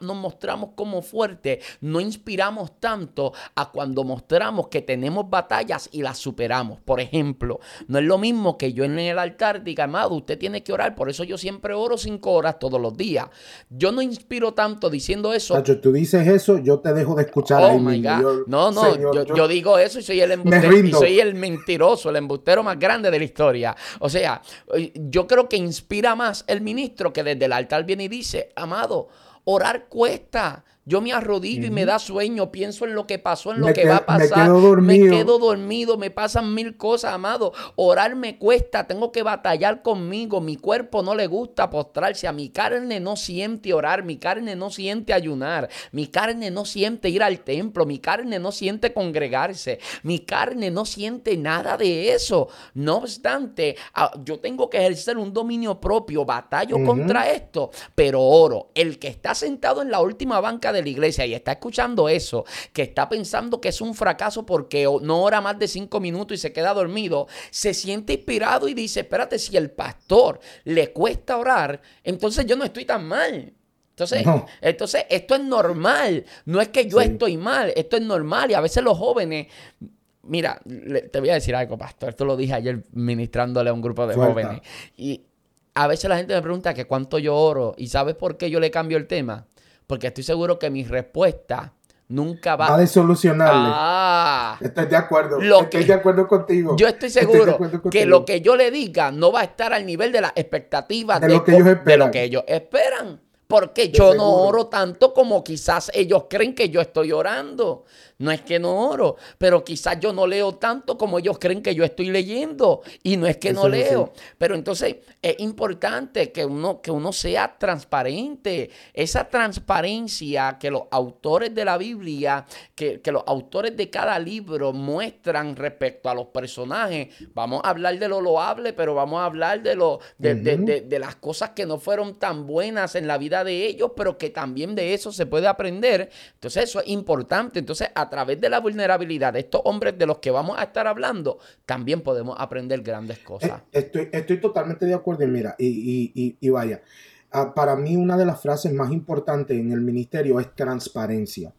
nos mostramos como fuertes, no inspiramos tanto a cuando mostramos que tenemos batallas y las superamos. Por ejemplo, no es lo mismo que yo en el altar diga, amado, usted tiene que orar. Por eso yo siempre oro cinco horas todos los días. Yo no inspiro tanto diciendo eso. Nacho, tú dices eso, yo te dejo de escuchar. Oh my God. no, no, yo, digo eso y soy el embustero. Y soy el mentiroso, el embustero más grande de la historia. O sea, yo creo que inspira más el ministro que desde el altar viene y dice, amado, orar cuesta. Yo me arrodillo y me da sueño, pienso en lo que pasó, en lo que va a pasar. Me quedo dormido. Me quedo dormido, me pasan mil cosas, amado. Orar me cuesta, tengo que batallar conmigo. Mi cuerpo no le gusta postrarse. A mi carne no siente orar, mi carne no siente ayunar, mi carne no siente ir al templo, mi carne no siente congregarse, mi carne no siente nada de eso. No obstante, ah, yo tengo que ejercer un dominio propio, batallo contra esto, pero oro. El que está sentado en la última banca de la iglesia y está escuchando eso, que está pensando que es un fracaso porque no ora más de cinco minutos y se queda dormido, se siente inspirado y dice, espérate, si el pastor le cuesta orar, entonces yo no estoy tan mal. Entonces, entonces esto es normal, no es que yo estoy mal, esto es normal y a veces los jóvenes Mira, te voy a decir algo, pastor. Esto lo dije ayer ministrándole a un grupo de jóvenes. Y a veces la gente me pregunta que cuánto yo oro. ¿Y sabes por qué yo le cambio el tema? Porque estoy seguro que mi respuesta nunca va, a solucionarle. Ah, estoy de acuerdo. estoy de acuerdo contigo. Yo estoy seguro que lo que yo le diga no va a estar al nivel de las expectativas de, lo, que ellos esperan. de lo que ellos esperan. Porque yo no oro tanto como quizás ellos creen que yo estoy orando. No es que no oro, pero quizás yo no leo tanto como ellos creen que yo estoy leyendo. Y no es que no leo. Pero entonces es importante que uno, que uno sea transparente. Esa transparencia que los autores de la Biblia, que, los autores de cada libro muestran respecto a los personajes. Vamos a hablar de lo loable, pero vamos a hablar de, lo, de, de las cosas que no fueron tan buenas en la vida de ellos, pero que también de eso se puede aprender. Entonces eso es importante. Entonces, a través de la vulnerabilidad de estos hombres de los que vamos a estar hablando, también podemos aprender grandes cosas. Eh, estoy, estoy totalmente de acuerdo y mira, y, vaya, ah, para mí una de las frases más importantes en el ministerio es transparencia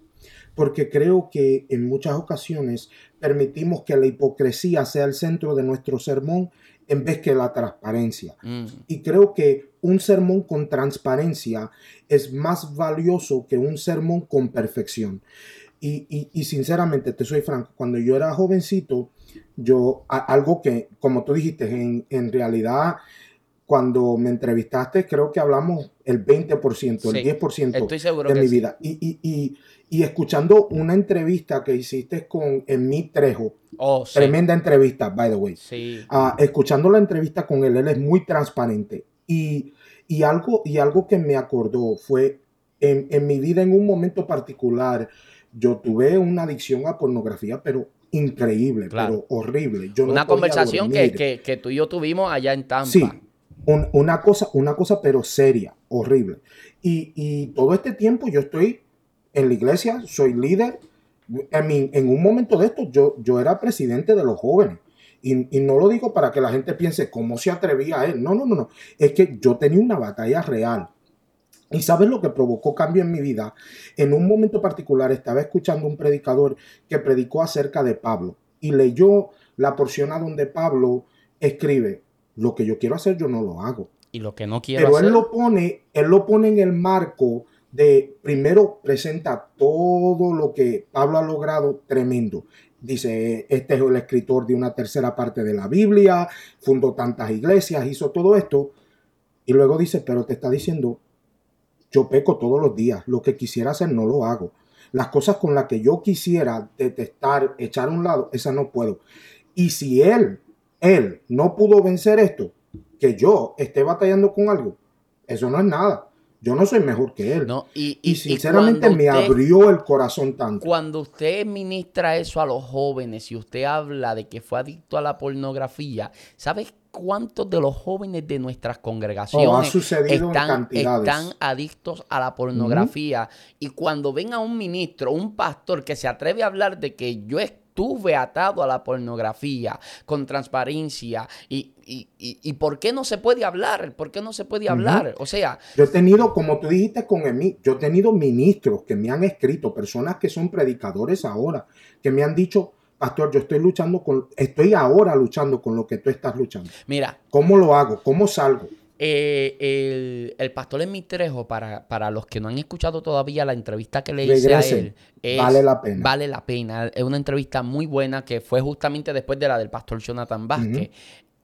porque creo que en muchas ocasiones permitimos que la hipocresía sea el centro de nuestro sermón en vez que la transparencia. Mm. Y creo que un sermón con transparencia es más valioso que un sermón con perfección. Y, sinceramente, te soy franco, cuando yo era jovencito, yo, algo que, como tú dijiste, en, en realidad, cuando me entrevistaste, creo que hablamos el 20%, el 10% de mi vida. Y, escuchando una entrevista que hiciste con Emi Trejo, oh, tremenda entrevista, by the way. Ah, escuchando la entrevista con él, él es muy transparente. Y, algo, y algo que me acordó fue en, en mi vida en un momento particular, yo tuve una adicción a pornografía, pero increíble, pero horrible. una conversación que, tú y yo tuvimos allá en Tampa. Sí, una, cosa, una cosa, pero seria, horrible. Y, todo este tiempo yo estoy en la iglesia, soy líder. en un momento de esto, yo, yo era presidente de los jóvenes. Y, y, no lo digo para que la gente piense cómo se atrevía a él. No, no, no, no. Es que yo tenía una batalla real. ¿Y sabes lo que provocó cambio en mi vida? En un momento particular estaba escuchando un predicador que predicó acerca de Pablo y leyó la porción a donde Pablo escribe, lo que yo quiero hacer yo no lo hago. Y lo que no quiero Pero él lo pone, él lo pone en el marco de primero presenta todo lo que Pablo ha logrado tremendo. Dice, este es el escritor de una tercera parte de la Biblia, fundó tantas iglesias, hizo todo esto. Y luego dice, pero te está diciendo yo peco todos los días. Lo que quisiera hacer no lo hago. Las cosas con las que yo quisiera detestar, echar a un lado, esas no puedo. Y si él, él no pudo vencer esto, que yo esté batallando con algo, eso no es nada. Yo no soy mejor que él. No, y, y, sinceramente me abrió el corazón tanto. Cuando usted ministra eso a los jóvenes y usted habla de que fue adicto a la pornografía, ¿sabes cuántos de los jóvenes de nuestras congregaciones están, están, adictos a la pornografía? Y cuando ven a un ministro, un pastor que se atreve a hablar de que yo estuve atado a la pornografía con transparencia y, y, por qué no se puede hablar, por qué no se puede hablar, o sea... Yo he tenido, como tú dijiste con Emi, yo he tenido ministros que me han escrito, personas que son predicadores ahora, que me han dicho, pastor, yo estoy luchando con, estoy ahora luchando con lo que tú estás luchando. Mira. ¿Cómo lo hago? ¿Cómo salgo? Eh, el, pastor en Trejo, para, para los que no han escuchado todavía la entrevista que le hice a él, vale la pena. Vale la pena. Es una entrevista muy buena que fue justamente después de la del pastor Jonathan Vázquez.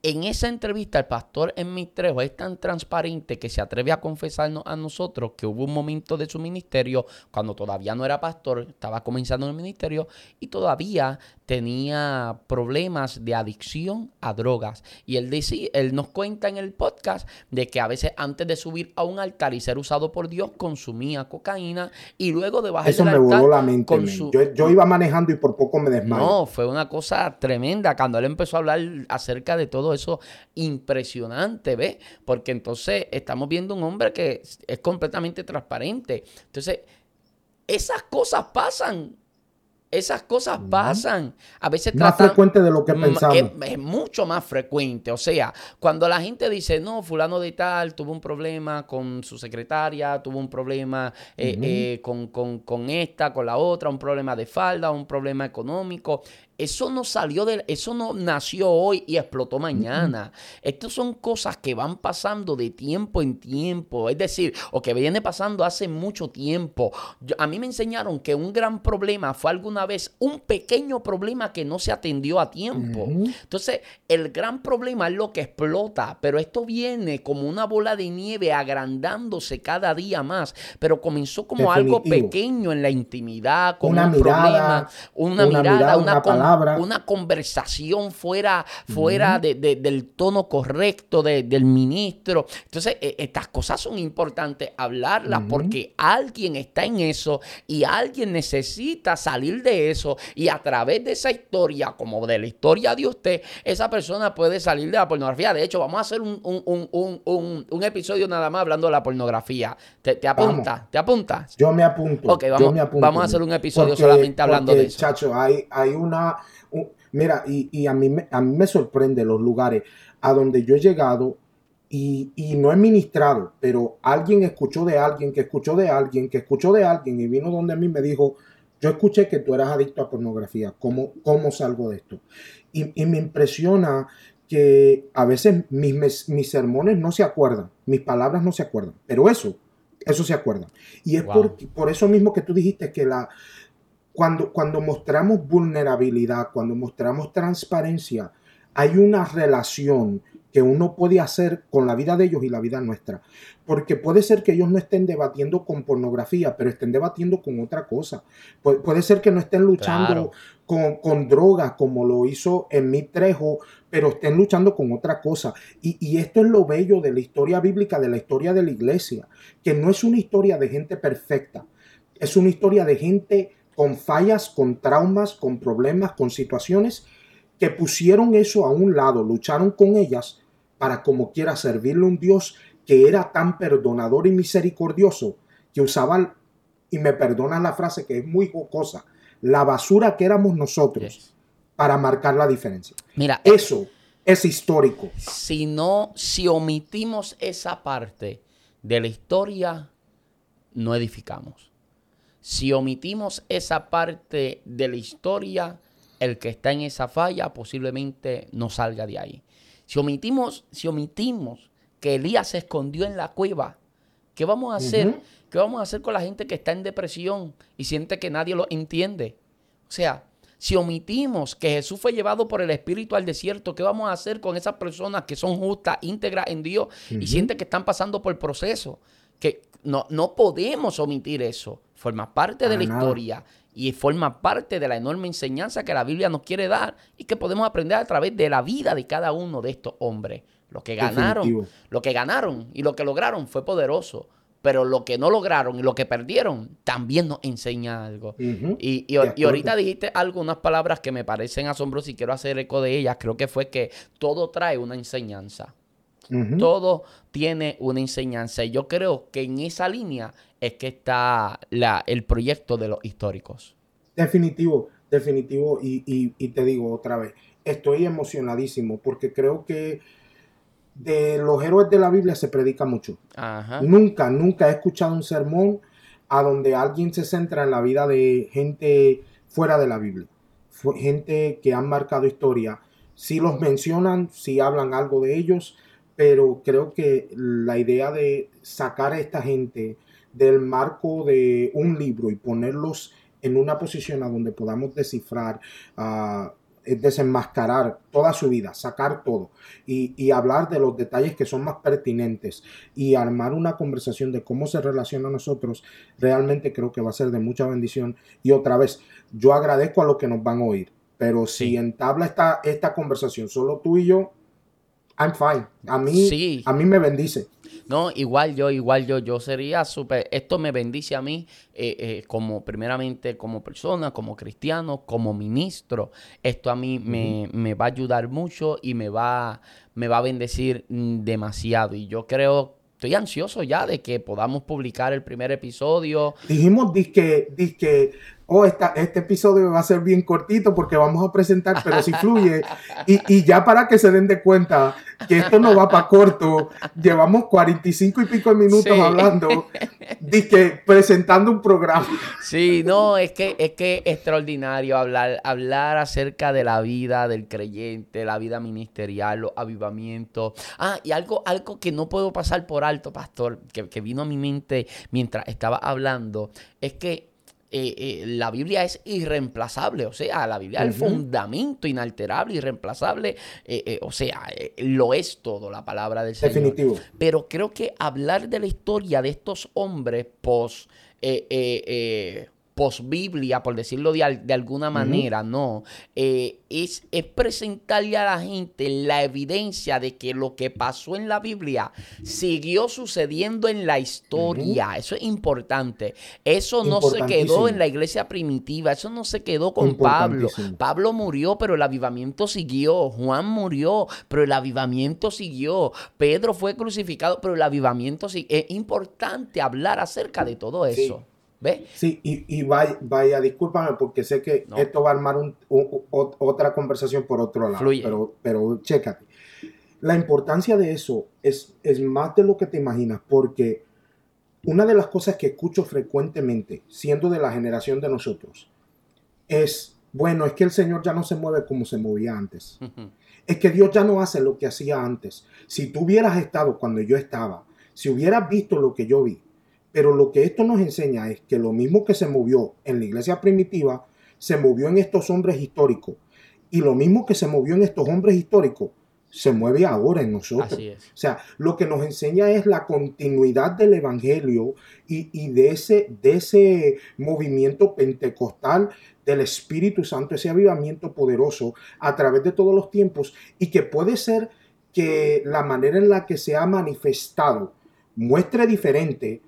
en esa entrevista, el pastor en Mitrejo es tan transparente que se atreve a confesarnos a nosotros que hubo un momento de su ministerio cuando todavía no era pastor, estaba comenzando en el ministerio y todavía tenía problemas de adicción a drogas. Y él, decía, él nos cuenta en el podcast de que a veces antes de subir a un altar y ser usado por Dios, consumía cocaína y luego de bajar Eso me voló la mente. yo, iba manejando y por poco me desmayé. No, fue una cosa tremenda cuando él empezó a hablar acerca de todo eso impresionante, ¿ves? Porque entonces estamos viendo un hombre que es completamente transparente. Entonces, esas cosas pasan esas cosas pasan. A veces más frecuente de lo que pensamos. Es, mucho más frecuente. O sea, cuando la gente dice, no, fulano de tal tuvo un problema con su secretaria, tuvo un problema eh, eh, con, con, con, esta, con la otra, un problema de falda, un problema económico. Eso no salió de, eso no nació hoy y explotó mañana. Estas son cosas que van pasando de tiempo en tiempo, es decir, o que viene pasando hace mucho tiempo. a mí me enseñaron que un gran problema fue alguna vez un pequeño problema que no se atendió a tiempo. Entonces, el gran problema es lo que explota, pero esto viene como una bola de nieve agrandándose cada día más, pero comenzó como algo pequeño en la intimidad, con un problema, una, mirada, una, una una conversación fuera, fuera del tono correcto del ministro. Entonces, e, estas cosas son importantes hablarlas porque alguien está en eso y alguien necesita salir de eso y a través de esa historia, como de la historia de usted, esa persona puede salir de la pornografía. De hecho, vamos a hacer un, episodio nada más hablando de la pornografía. ¿Te, apuntas? ¿Te apuntas? Yo me apunto. Ok, vamos, vamos a hacer un episodio solamente hablando de eso. Chacho, hay, hay una mira, y, a, mí, a mí me sorprende los lugares a donde yo he llegado y, no he ministrado, pero alguien escuchó de alguien, que escuchó de alguien, que escuchó de alguien y vino donde a mí me dijo, yo escuché que tú eras adicto a pornografía, ¿cómo, cómo salgo de esto? Y, me impresiona que a veces mis, mis, sermones no se acuerdan, mis palabras no se acuerdan, pero eso, eso se acuerda. Y es por, por, eso mismo que tú dijiste que la, cuando, cuando mostramos vulnerabilidad, cuando mostramos transparencia, hay una relación que uno puede hacer con la vida de ellos y la vida nuestra. Porque puede ser que ellos no estén debatiendo con pornografía, pero estén debatiendo con otra cosa. puede ser que no estén luchando con, con, drogas como lo hizo en mi Trejo, pero estén luchando con otra cosa. Y, y esto es lo bello de la historia bíblica, de la historia de la iglesia, que no es una historia de gente perfecta, es una historia de gente con fallas, con traumas, con problemas, con situaciones que pusieron eso a un lado, lucharon con ellas para como quiera servirle a un Dios que era tan perdonador y misericordioso que usaba, y me perdonan la frase que es muy jocosa, la basura que éramos nosotros para marcar la diferencia. Mira, eso es histórico. Si no, si omitimos esa parte de la historia, no edificamos. Si omitimos esa parte de la historia, el que está en esa falla posiblemente no salga de ahí. Si omitimos, si omitimos que Elías se escondió en la cueva, ¿qué vamos a hacer? ¿Qué vamos a hacer con la gente que está en depresión y siente que nadie lo entiende? O sea, si omitimos que Jesús fue llevado por el Espíritu al desierto, ¿qué vamos a hacer con esas personas que son justas, íntegras en Dios y sienten que están pasando por el proceso? Que no, no podemos omitir eso. Forma parte de la historia y forma parte de la enorme enseñanza que la Biblia nos quiere dar y que podemos aprender a través de la vida de cada uno de estos hombres. Lo que ganaron, lo que ganaron y lo que lograron fue poderoso. Pero lo que no lograron y lo que perdieron también nos enseña algo. y, y, ahorita dijiste algunas palabras que me parecen asombrosas y quiero hacer eco de ellas. Creo que fue que todo trae una enseñanza. Todo tiene una enseñanza. Y yo creo que en esa línea es que está la, el proyecto de los históricos. Definitivo, definitivo. Y, te digo otra vez, estoy emocionadísimo porque creo que de los héroes de la Biblia se predica mucho. Nunca, nunca he escuchado un sermón a donde alguien se centra en la vida de gente fuera de la Biblia. Gente que han marcado historia. Si los mencionan, si hablan algo de ellos, pero creo que la idea de sacar a esta gente del marco de un libro y ponerlos en una posición a donde podamos descifrar ah, desenmascarar toda su vida, sacar todo y, y, hablar de los detalles que son más pertinentes y armar una conversación de cómo se relaciona a nosotros, realmente creo que va a ser de mucha bendición. Y otra vez, yo agradezco a los que nos van a oír, pero si entabla esta, esta conversación solo tú y yo, I'm fine. A mí, a mí me bendice. No, igual yo, igual yo, yo sería súper, esto me bendice a mí eh, eh, como primeramente como persona, como cristiano, como ministro. Esto a mí me, me, va a ayudar mucho y me va, me va a bendecir mm, demasiado. Y yo creo, estoy ansioso ya de que podamos publicar el primer episodio. Dijimos que, que oh, este episodio va a ser bien cortito porque vamos a presentar, pero si fluye. Y, y, ya para que se den de cuenta que esto no va para corto, llevamos 45 y pico minutos hablando, que presentando un programa. Sí, no, es que es que extraordinario hablar, hablar acerca de la vida del creyente, la vida ministerial, los avivamientos. Ah, y algo, algo que no puedo pasar por alto, pastor, que, que vino a mi mente mientras estaba hablando, es que eh, eh, la Biblia es irreemplazable, o sea, la Biblia es el fundamento inalterable, irreemplazable, eh, o sea, lo es todo la palabra del Señor. Definitivo. Pero creo que hablar de la historia de estos hombres pos post-Biblia, por decirlo de, alguna manera, no. Eh, es, es, presentarle a la gente la evidencia de que lo que pasó en la Biblia siguió sucediendo en la historia. Eso es importante. Eso no se quedó en la iglesia primitiva, eso no se quedó con Pablo. Pablo murió, pero el avivamiento siguió. Juan murió, pero el avivamiento siguió. Pedro fue crucificado, pero el avivamiento siguió. Es importante hablar acerca de todo eso. ¿Ve? Sí, y, y vaya, vaya, discúlpame porque sé que esto va a armar un, otra conversación por otro lado. Pero, pero chécate. La importancia de eso es, es más de lo que te imaginas, porque una de las cosas que escucho frecuentemente, siendo de la generación de nosotros, es, bueno, es que el Señor ya no se mueve como se movía antes. Es que Dios ya no hace lo que hacía antes. Si tú hubieras estado cuando yo estaba, si hubieras visto lo que yo vi, pero lo que esto nos enseña es que lo mismo que se movió en la iglesia primitiva, se movió en estos hombres históricos. Y lo mismo que se movió en estos hombres históricos, se mueve ahora en nosotros. O sea, lo que nos enseña es la continuidad del Evangelio y, de, ese, de ese movimiento pentecostal del Espíritu Santo, ese avivamiento poderoso a través de todos los tiempos y que puede ser que la manera en la que se ha manifestado muestre diferente,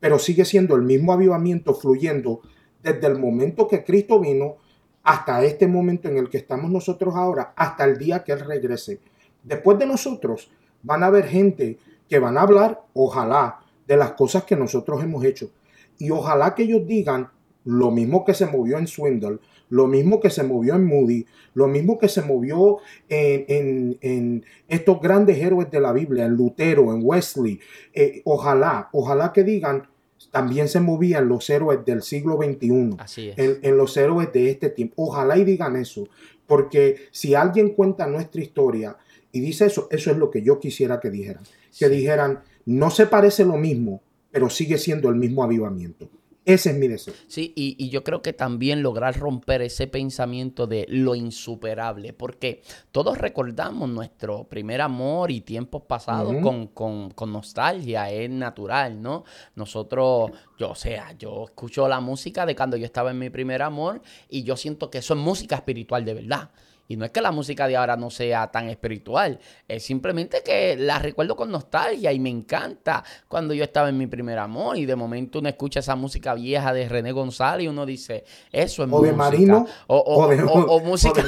pero sigue siendo el mismo avivamiento fluyendo desde el momento que Cristo vino hasta este momento en el que estamos nosotros ahora, hasta el día que Él regrese. Después de nosotros van a haber gente que van a hablar, ojalá, de las cosas que nosotros hemos hecho. Y ojalá que ellos digan lo mismo que se movió en Swindle, lo mismo que se movió en Moody, lo mismo que se movió en, en, estos grandes héroes de la Biblia, en Lutero, en Wesley. Eh, ojalá, ojalá que digan, también se movían los héroes del siglo XXI, Así es. En, los héroes de este tiempo. Ojalá y digan eso, porque si alguien cuenta nuestra historia y dice eso, eso es lo que yo quisiera que dijeran. Que dijeran, no se parece lo mismo, pero sigue siendo el mismo avivamiento. Ese es mi deseo. Sí, y, yo creo que también lograr romper ese pensamiento de lo insuperable, porque todos recordamos nuestro primer amor y tiempos pasados con, con, nostalgia, es natural, ¿no? Nosotros, yo, o sea, yo escucho la música de cuando yo estaba en mi primer amor y yo siento que eso es música espiritual de verdad. Y no es que la música de ahora no sea tan espiritual, es simplemente que la recuerdo con nostalgia y me encanta cuando yo estaba en mi primer amor y de momento uno escucha esa música vieja de René González y uno dice, eso es o De Marino, o, o, música.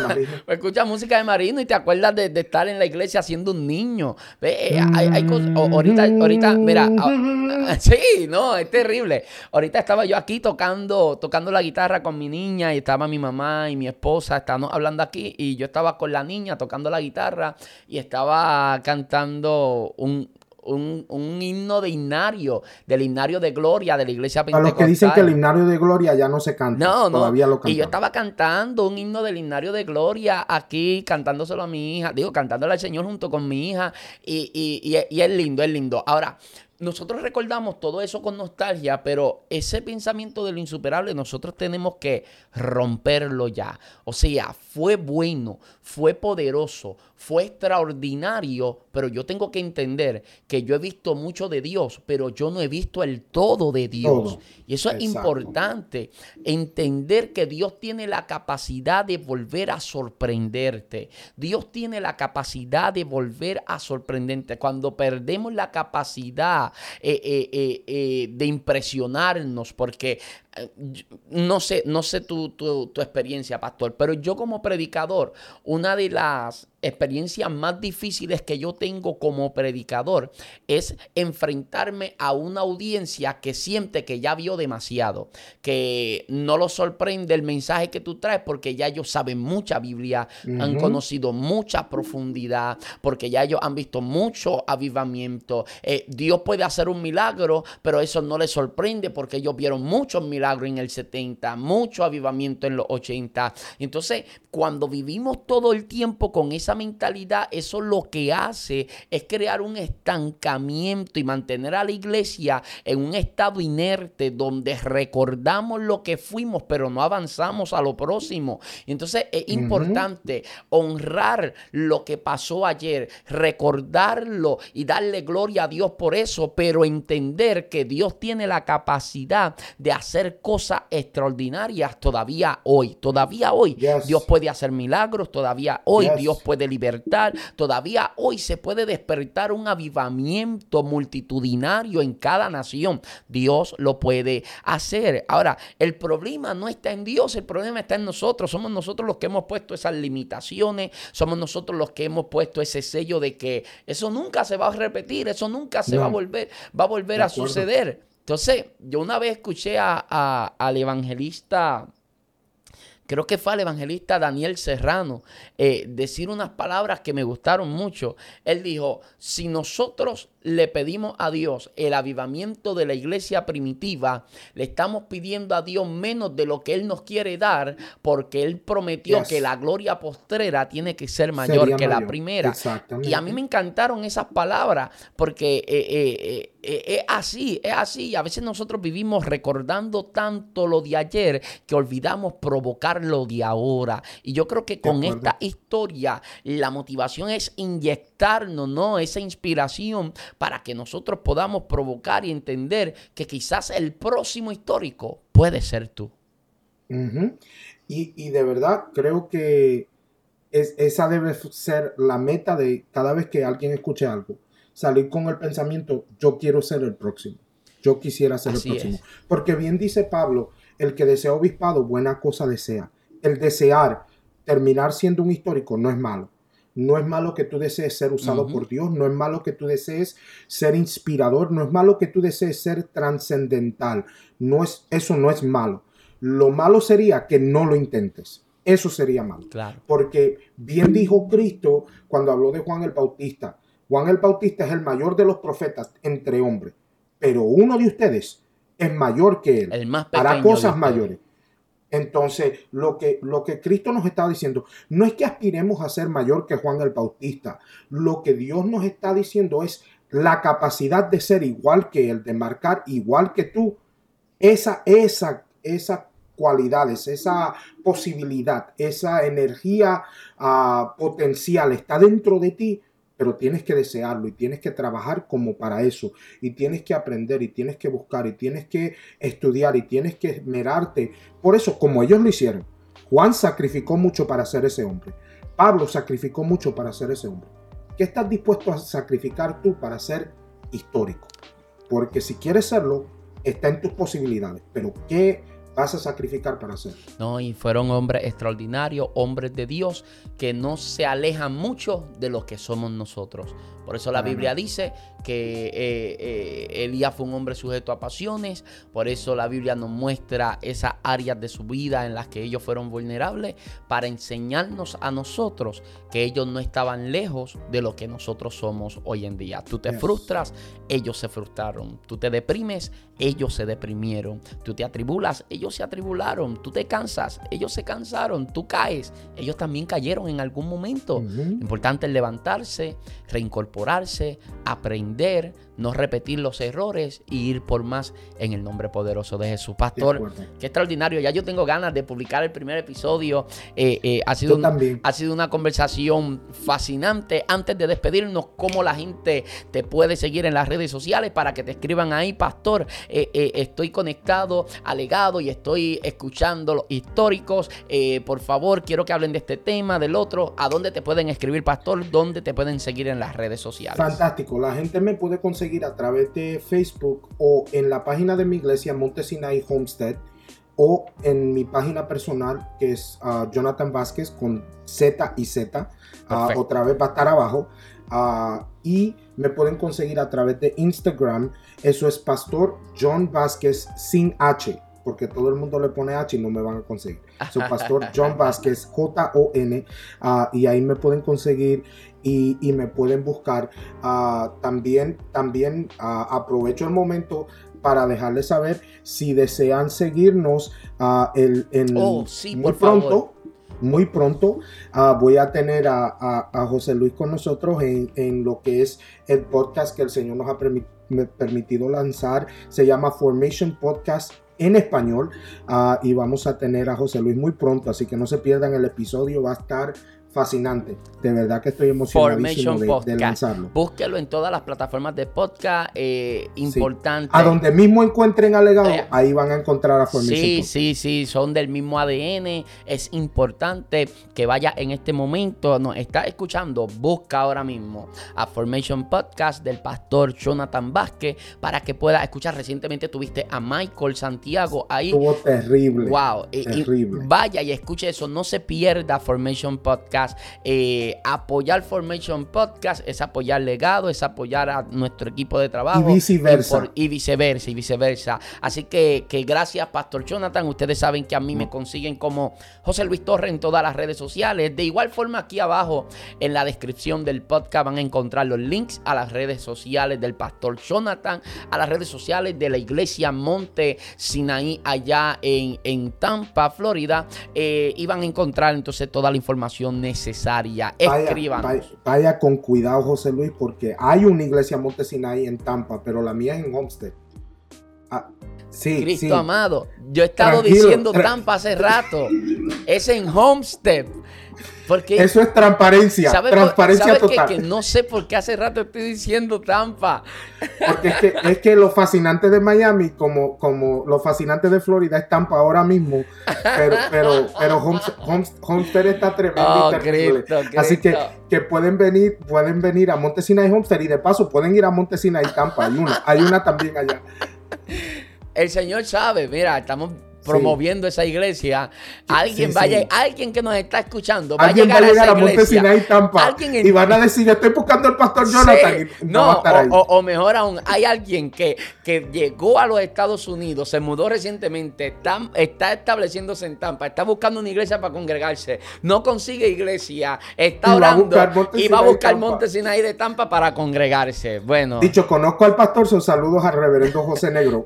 O, (laughs) escucha música de Marino y te acuerdas de, estar en la iglesia siendo un niño. Ve, hay, hay cosas, ahorita, ahorita, mira, (laughs) sí, no, es terrible. Ahorita estaba yo aquí tocando, tocando la guitarra con mi niña y estaba mi mamá y mi esposa, estábamos hablando aquí y yo estaba con la niña tocando la guitarra y estaba cantando un, un, himno de himnario, del himnario de gloria de la iglesia pentecostal. A los que dicen que el himnario de gloria ya no se canta. No, no. Todavía lo Y yo estaba cantando un himno del himnario de gloria aquí, cantándoselo a mi hija, digo, cantándole al Señor junto con mi hija. Y, y, y, y es lindo, es lindo. Ahora, nosotros recordamos todo eso con nostalgia, pero ese pensamiento de lo insuperable nosotros tenemos que romperlo ya. O sea, fue bueno, fue poderoso, fue extraordinario, pero yo tengo que entender que yo he visto mucho de Dios, pero yo no he visto el todo de Dios. Y eso es importante, entender que Dios tiene la capacidad de volver a sorprenderte. Dios tiene la capacidad de volver a sorprenderte. Cuando perdemos la capacidad eh, eh, eh, de impresionarnos, porque no sé, no sé tu, tu, experiencia, pastor, pero yo como predicador, una de las experiencias más difíciles que yo tengo como predicador es enfrentarme a una audiencia que siente que ya vio demasiado, que no lo sorprende el mensaje que tú traes porque ya ellos saben mucha Biblia, han conocido mucha profundidad, porque ya ellos han visto mucho avivamiento. Eh, Dios puede hacer un milagro, pero eso no les sorprende porque ellos vieron muchos milagros en el 70, mucho avivamiento en los 80. Entonces, cuando vivimos todo el tiempo con esa mentalidad, eso lo que hace es crear un estancamiento y mantener a la iglesia en un estado inerte donde recordamos lo que fuimos, pero no avanzamos a lo próximo. Entonces es importante honrar lo que pasó ayer, recordarlo y darle gloria a Dios por eso, pero entender que Dios tiene la capacidad de hacer cosas extraordinarias todavía hoy. Todavía hoy Dios puede hacer milagros, todavía hoy Dios puede libertar. Todavía hoy se puede despertar un avivamiento multitudinario en cada nación. Dios lo puede hacer. Ahora, el problema no está en Dios, el problema está en nosotros. Somos nosotros los que hemos puesto esas limitaciones, somos nosotros los que hemos puesto ese sello de que eso nunca se va a repetir, eso nunca se va a volver, va a volver a suceder. Entonces, yo una vez escuché a, al evangelista creo que fue al evangelista Daniel Serrano, eh, decir unas palabras que me gustaron mucho. Él dijo, si nosotros le pedimos a Dios el avivamiento de la iglesia primitiva, le estamos pidiendo a Dios menos de lo que Él nos quiere dar, porque Él prometió que la gloria postrera tiene que ser mayor que la primera. Y a mí me encantaron esas palabras, porque eh, eh, es así, es así. A veces nosotros vivimos recordando tanto lo de ayer que olvidamos provocar lo de ahora. Y yo creo que con esta historia la motivación es inyectarnos, ¿no? Esa inspiración para que nosotros podamos provocar y entender que quizás el próximo histórico puede ser tú. y, de verdad creo que es, esa debe ser la meta de cada vez que alguien escuche algo. Salir con el pensamiento, yo quiero ser el próximo. Yo quisiera ser el próximo. Porque bien dice Pablo, el que desea obispado, buena cosa desea. El desear terminar siendo un histórico no es malo. No es malo que tú desees ser usado por Dios, no es malo que tú desees ser inspirador, no es malo que tú desees ser trascendental. No es, eso no es malo. Lo malo sería que no lo intentes. Eso sería malo. Claro. Porque bien dijo Cristo cuando habló de Juan el Bautista. Juan el Bautista es el mayor de los profetas entre hombres, pero uno de ustedes es mayor que él. El más Hará cosas mayores. Entonces, lo que, lo que Cristo nos está diciendo, no es que aspiremos a ser mayor que Juan el Bautista. Lo que Dios nos está diciendo es la capacidad de ser igual que él, de marcar igual que tú. Esa, esa, esas cualidades, esa posibilidad, esa energía uh, potencial está dentro de ti pero tienes que desearlo y tienes que trabajar como para eso y tienes que aprender y tienes que buscar y tienes que estudiar y tienes que esmerarte. Por eso, como ellos lo hicieron, Juan sacrificó mucho para ser ese hombre. Pablo sacrificó mucho para ser ese hombre. ¿Qué estás dispuesto a sacrificar tú para ser histórico? Porque si quieres serlo, está en tus posibilidades. Pero ¿qué vas a sacrificar para hacerlo. No, y fueron hombres extraordinarios, hombres de Dios, que no se alejan mucho de lo que somos nosotros. Por eso la Biblia dice que eh, eh, Elías fue un hombre sujeto a pasiones. Por eso la Biblia nos muestra esas áreas de su vida en las que ellos fueron vulnerables para enseñarnos a nosotros que ellos no estaban lejos de lo que nosotros somos hoy en día. Tú te frustras, ellos se frustraron. Tú te deprimes, ellos se deprimieron. Tú te atribulas, ellos se atribularon. Tú te cansas, ellos se cansaron. Tú caes, ellos también cayeron en algún momento. Importante es levantarse, reincorporarse, aprender, no repetir los errores y ir por más en el nombre poderoso de Jesús. Pastor, qué extraordinario. Ya yo tengo ganas de publicar el primer episodio. Eh, eh, ha, sido ha sido una conversación fascinante. Antes de despedirnos, cómo la gente te puede seguir en las redes sociales para que te escriban ahí, Pastor. Eh, estoy conectado, alegado y estoy escuchando los históricos. por favor, quiero que hablen de este tema, del otro. ¿A dónde te pueden escribir, Pastor? ¿Dónde te pueden seguir en las redes sociales? Fantástico. La gente me puede conseguir a través de Facebook o en la página de mi iglesia Montesinai Homestead o en mi página personal que es ah, Jonathan Vázquez con Z y Z. Ah, otra vez va a estar abajo. Ah, y me pueden conseguir a través de Instagram. Eso es Pastor John Vázquez sin H porque todo el mundo le pone H y no me van a conseguir. Su pastor (laughs) John Vázquez, J-O-N, y ahí me pueden conseguir y, me pueden buscar. Ah, también también ah, aprovecho el momento para dejarles saber si desean seguirnos uh, el, en, oh, muy pronto. Muy pronto voy a tener a, José Luis con nosotros en, lo que es el podcast que el Señor nos ha permitido lanzar. Se llama Formation Podcast en español y vamos a tener a José Luis muy pronto, así que no se pierdan el episodio, va a estar fascinante. De verdad que estoy emocionadísimo de, de, lanzarlo. Búsquelo en todas las plataformas de podcast. Eh, importante. A donde mismo encuentren alegado, eh, ahí van a encontrar a Formation Sí, sí, sí, son del mismo ADN. Es importante que vaya en este momento, nos está escuchando, busca ahora mismo a Formation Podcast del pastor Jonathan Vázquez para que pueda escuchar. Recientemente tuviste a Michael Santiago ahí. Estuvo terrible. Wow. Terrible. vaya y escuche eso. No se pierda Formation Podcast eh, apoyar Formation Podcast es apoyar legado, es apoyar a nuestro equipo de trabajo. Y viceversa. Y, viceversa, y viceversa. Así que, que, gracias, Pastor Jonathan. Ustedes saben que a mí me consiguen como José Luis Torres en todas las redes sociales. De igual forma, aquí abajo en la descripción del podcast van a encontrar los links a las redes sociales del Pastor Jonathan, a las redes sociales de la iglesia Monte Sinaí allá en, en Tampa, Florida. Eh, y van a encontrar entonces toda la información necesaria. Escríbanos. Vaya, con cuidado, José Luis, porque hay una iglesia Montesinay en Tampa, pero la mía es en Homestead. Ah, sí, Cristo amado, yo he estado diciendo Tampa hace rato. Es en Homestead. Porque, Eso es transparencia. transparencia total. Que, no sé por qué hace rato estoy diciendo Tampa. Porque es que, es que los fascinantes de Miami, como, como los fascinantes de Florida, es Tampa ahora mismo. Pero, pero, pero Homestead está tremendo oh, Así que, que pueden venir, pueden venir a Montesina y Homestead. Y de paso pueden ir a Montesina y Tampa. Hay una, hay una también allá. El Señor sabe, mira, estamos promoviendo esa iglesia. Alguien vaya, alguien que nos está escuchando va a llegar, a, esa iglesia. Y, Tampa, y van a decir, estoy buscando al pastor Jonathan. no, o, mejor aún, hay alguien que, que llegó a los Estados Unidos, se mudó recientemente, está, está estableciéndose en Tampa, está buscando una iglesia para congregarse, no consigue iglesia, está orando y va a buscar Monte Sinaí de Tampa para congregarse. Bueno. Dicho, conozco al pastor, son saludos al reverendo José Negro.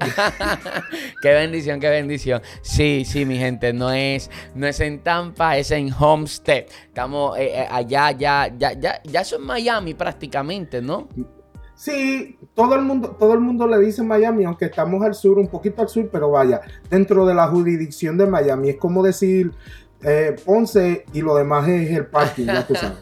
(laughs) qué bendición, qué bendición. Sí, sí, mi gente, no es, no es en Tampa, es en Homestead. Estamos eh, eh, allá, ya, ya, ya, ya eso es Miami prácticamente, ¿no? Sí, todo el mundo, todo el mundo le dice Miami, aunque estamos al sur, un poquito al sur, pero vaya, dentro de la jurisdicción de Miami. Es como decir eh, Ponce y lo demás es el parking, ya tú sabes.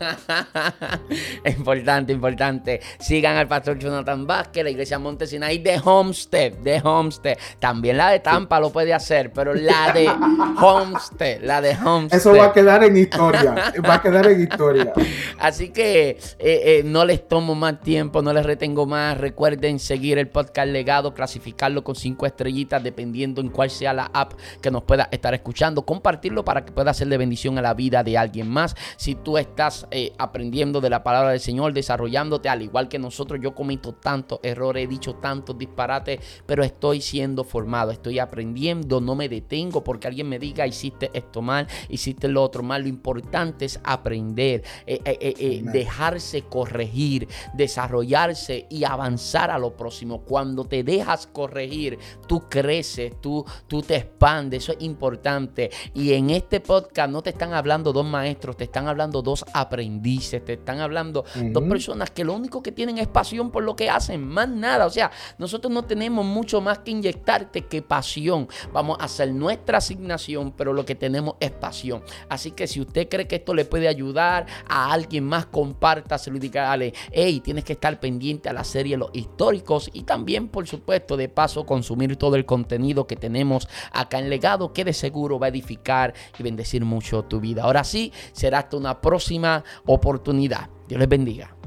(laughs) importante, importante. Sigan al pastor Jonathan Vázquez, la iglesia Montesinaí de Homestead, de Homestead. También la de Tampa lo puede hacer, pero la de (laughs) Homestead, la de Homestead. Eso va a quedar en historia, va a quedar en historia. (laughs) Así que eh, eh, no les tomo más tiempo, no les retengo más. Recuerden seguir el podcast legado, clasificarlo con cinco estrellitas, dependiendo en cuál sea la app que nos pueda estar escuchando. Compartirlo para que pueda ser de bendición a la vida de alguien más. Si tú estás eh, aprendiendo de la palabra del Señor, desarrollándote, al igual que nosotros, yo cometo tantos errores, he dicho tantos disparates, pero estoy siendo formado, estoy aprendiendo, no me detengo porque alguien me diga, hiciste esto mal, hiciste lo otro mal. Lo importante es aprender, eh, eh, dejarse corregir, desarrollarse y avanzar a lo próximo. Cuando te dejas corregir, tú creces, tú, tú te expandes, eso es importante. Y en este podcast, podcast no te están hablando dos maestros, te están hablando dos aprendices, te están hablando dos personas que lo único que tienen es pasión por lo que hacen, más nada. O sea, nosotros no tenemos mucho más que inyectarte que pasión. Vamos a hacer nuestra asignación, pero lo que tenemos es pasión. Así que si usted cree que esto le puede ayudar a alguien más, compártaselo y dígale, hey, tienes que estar pendiente a la serie Los Históricos y también, por supuesto, de paso, consumir todo el contenido que tenemos acá en Legado, que de seguro va a edificar y mucho tu vida. Ahora sí, será hasta una próxima oportunidad. Dios les bendiga.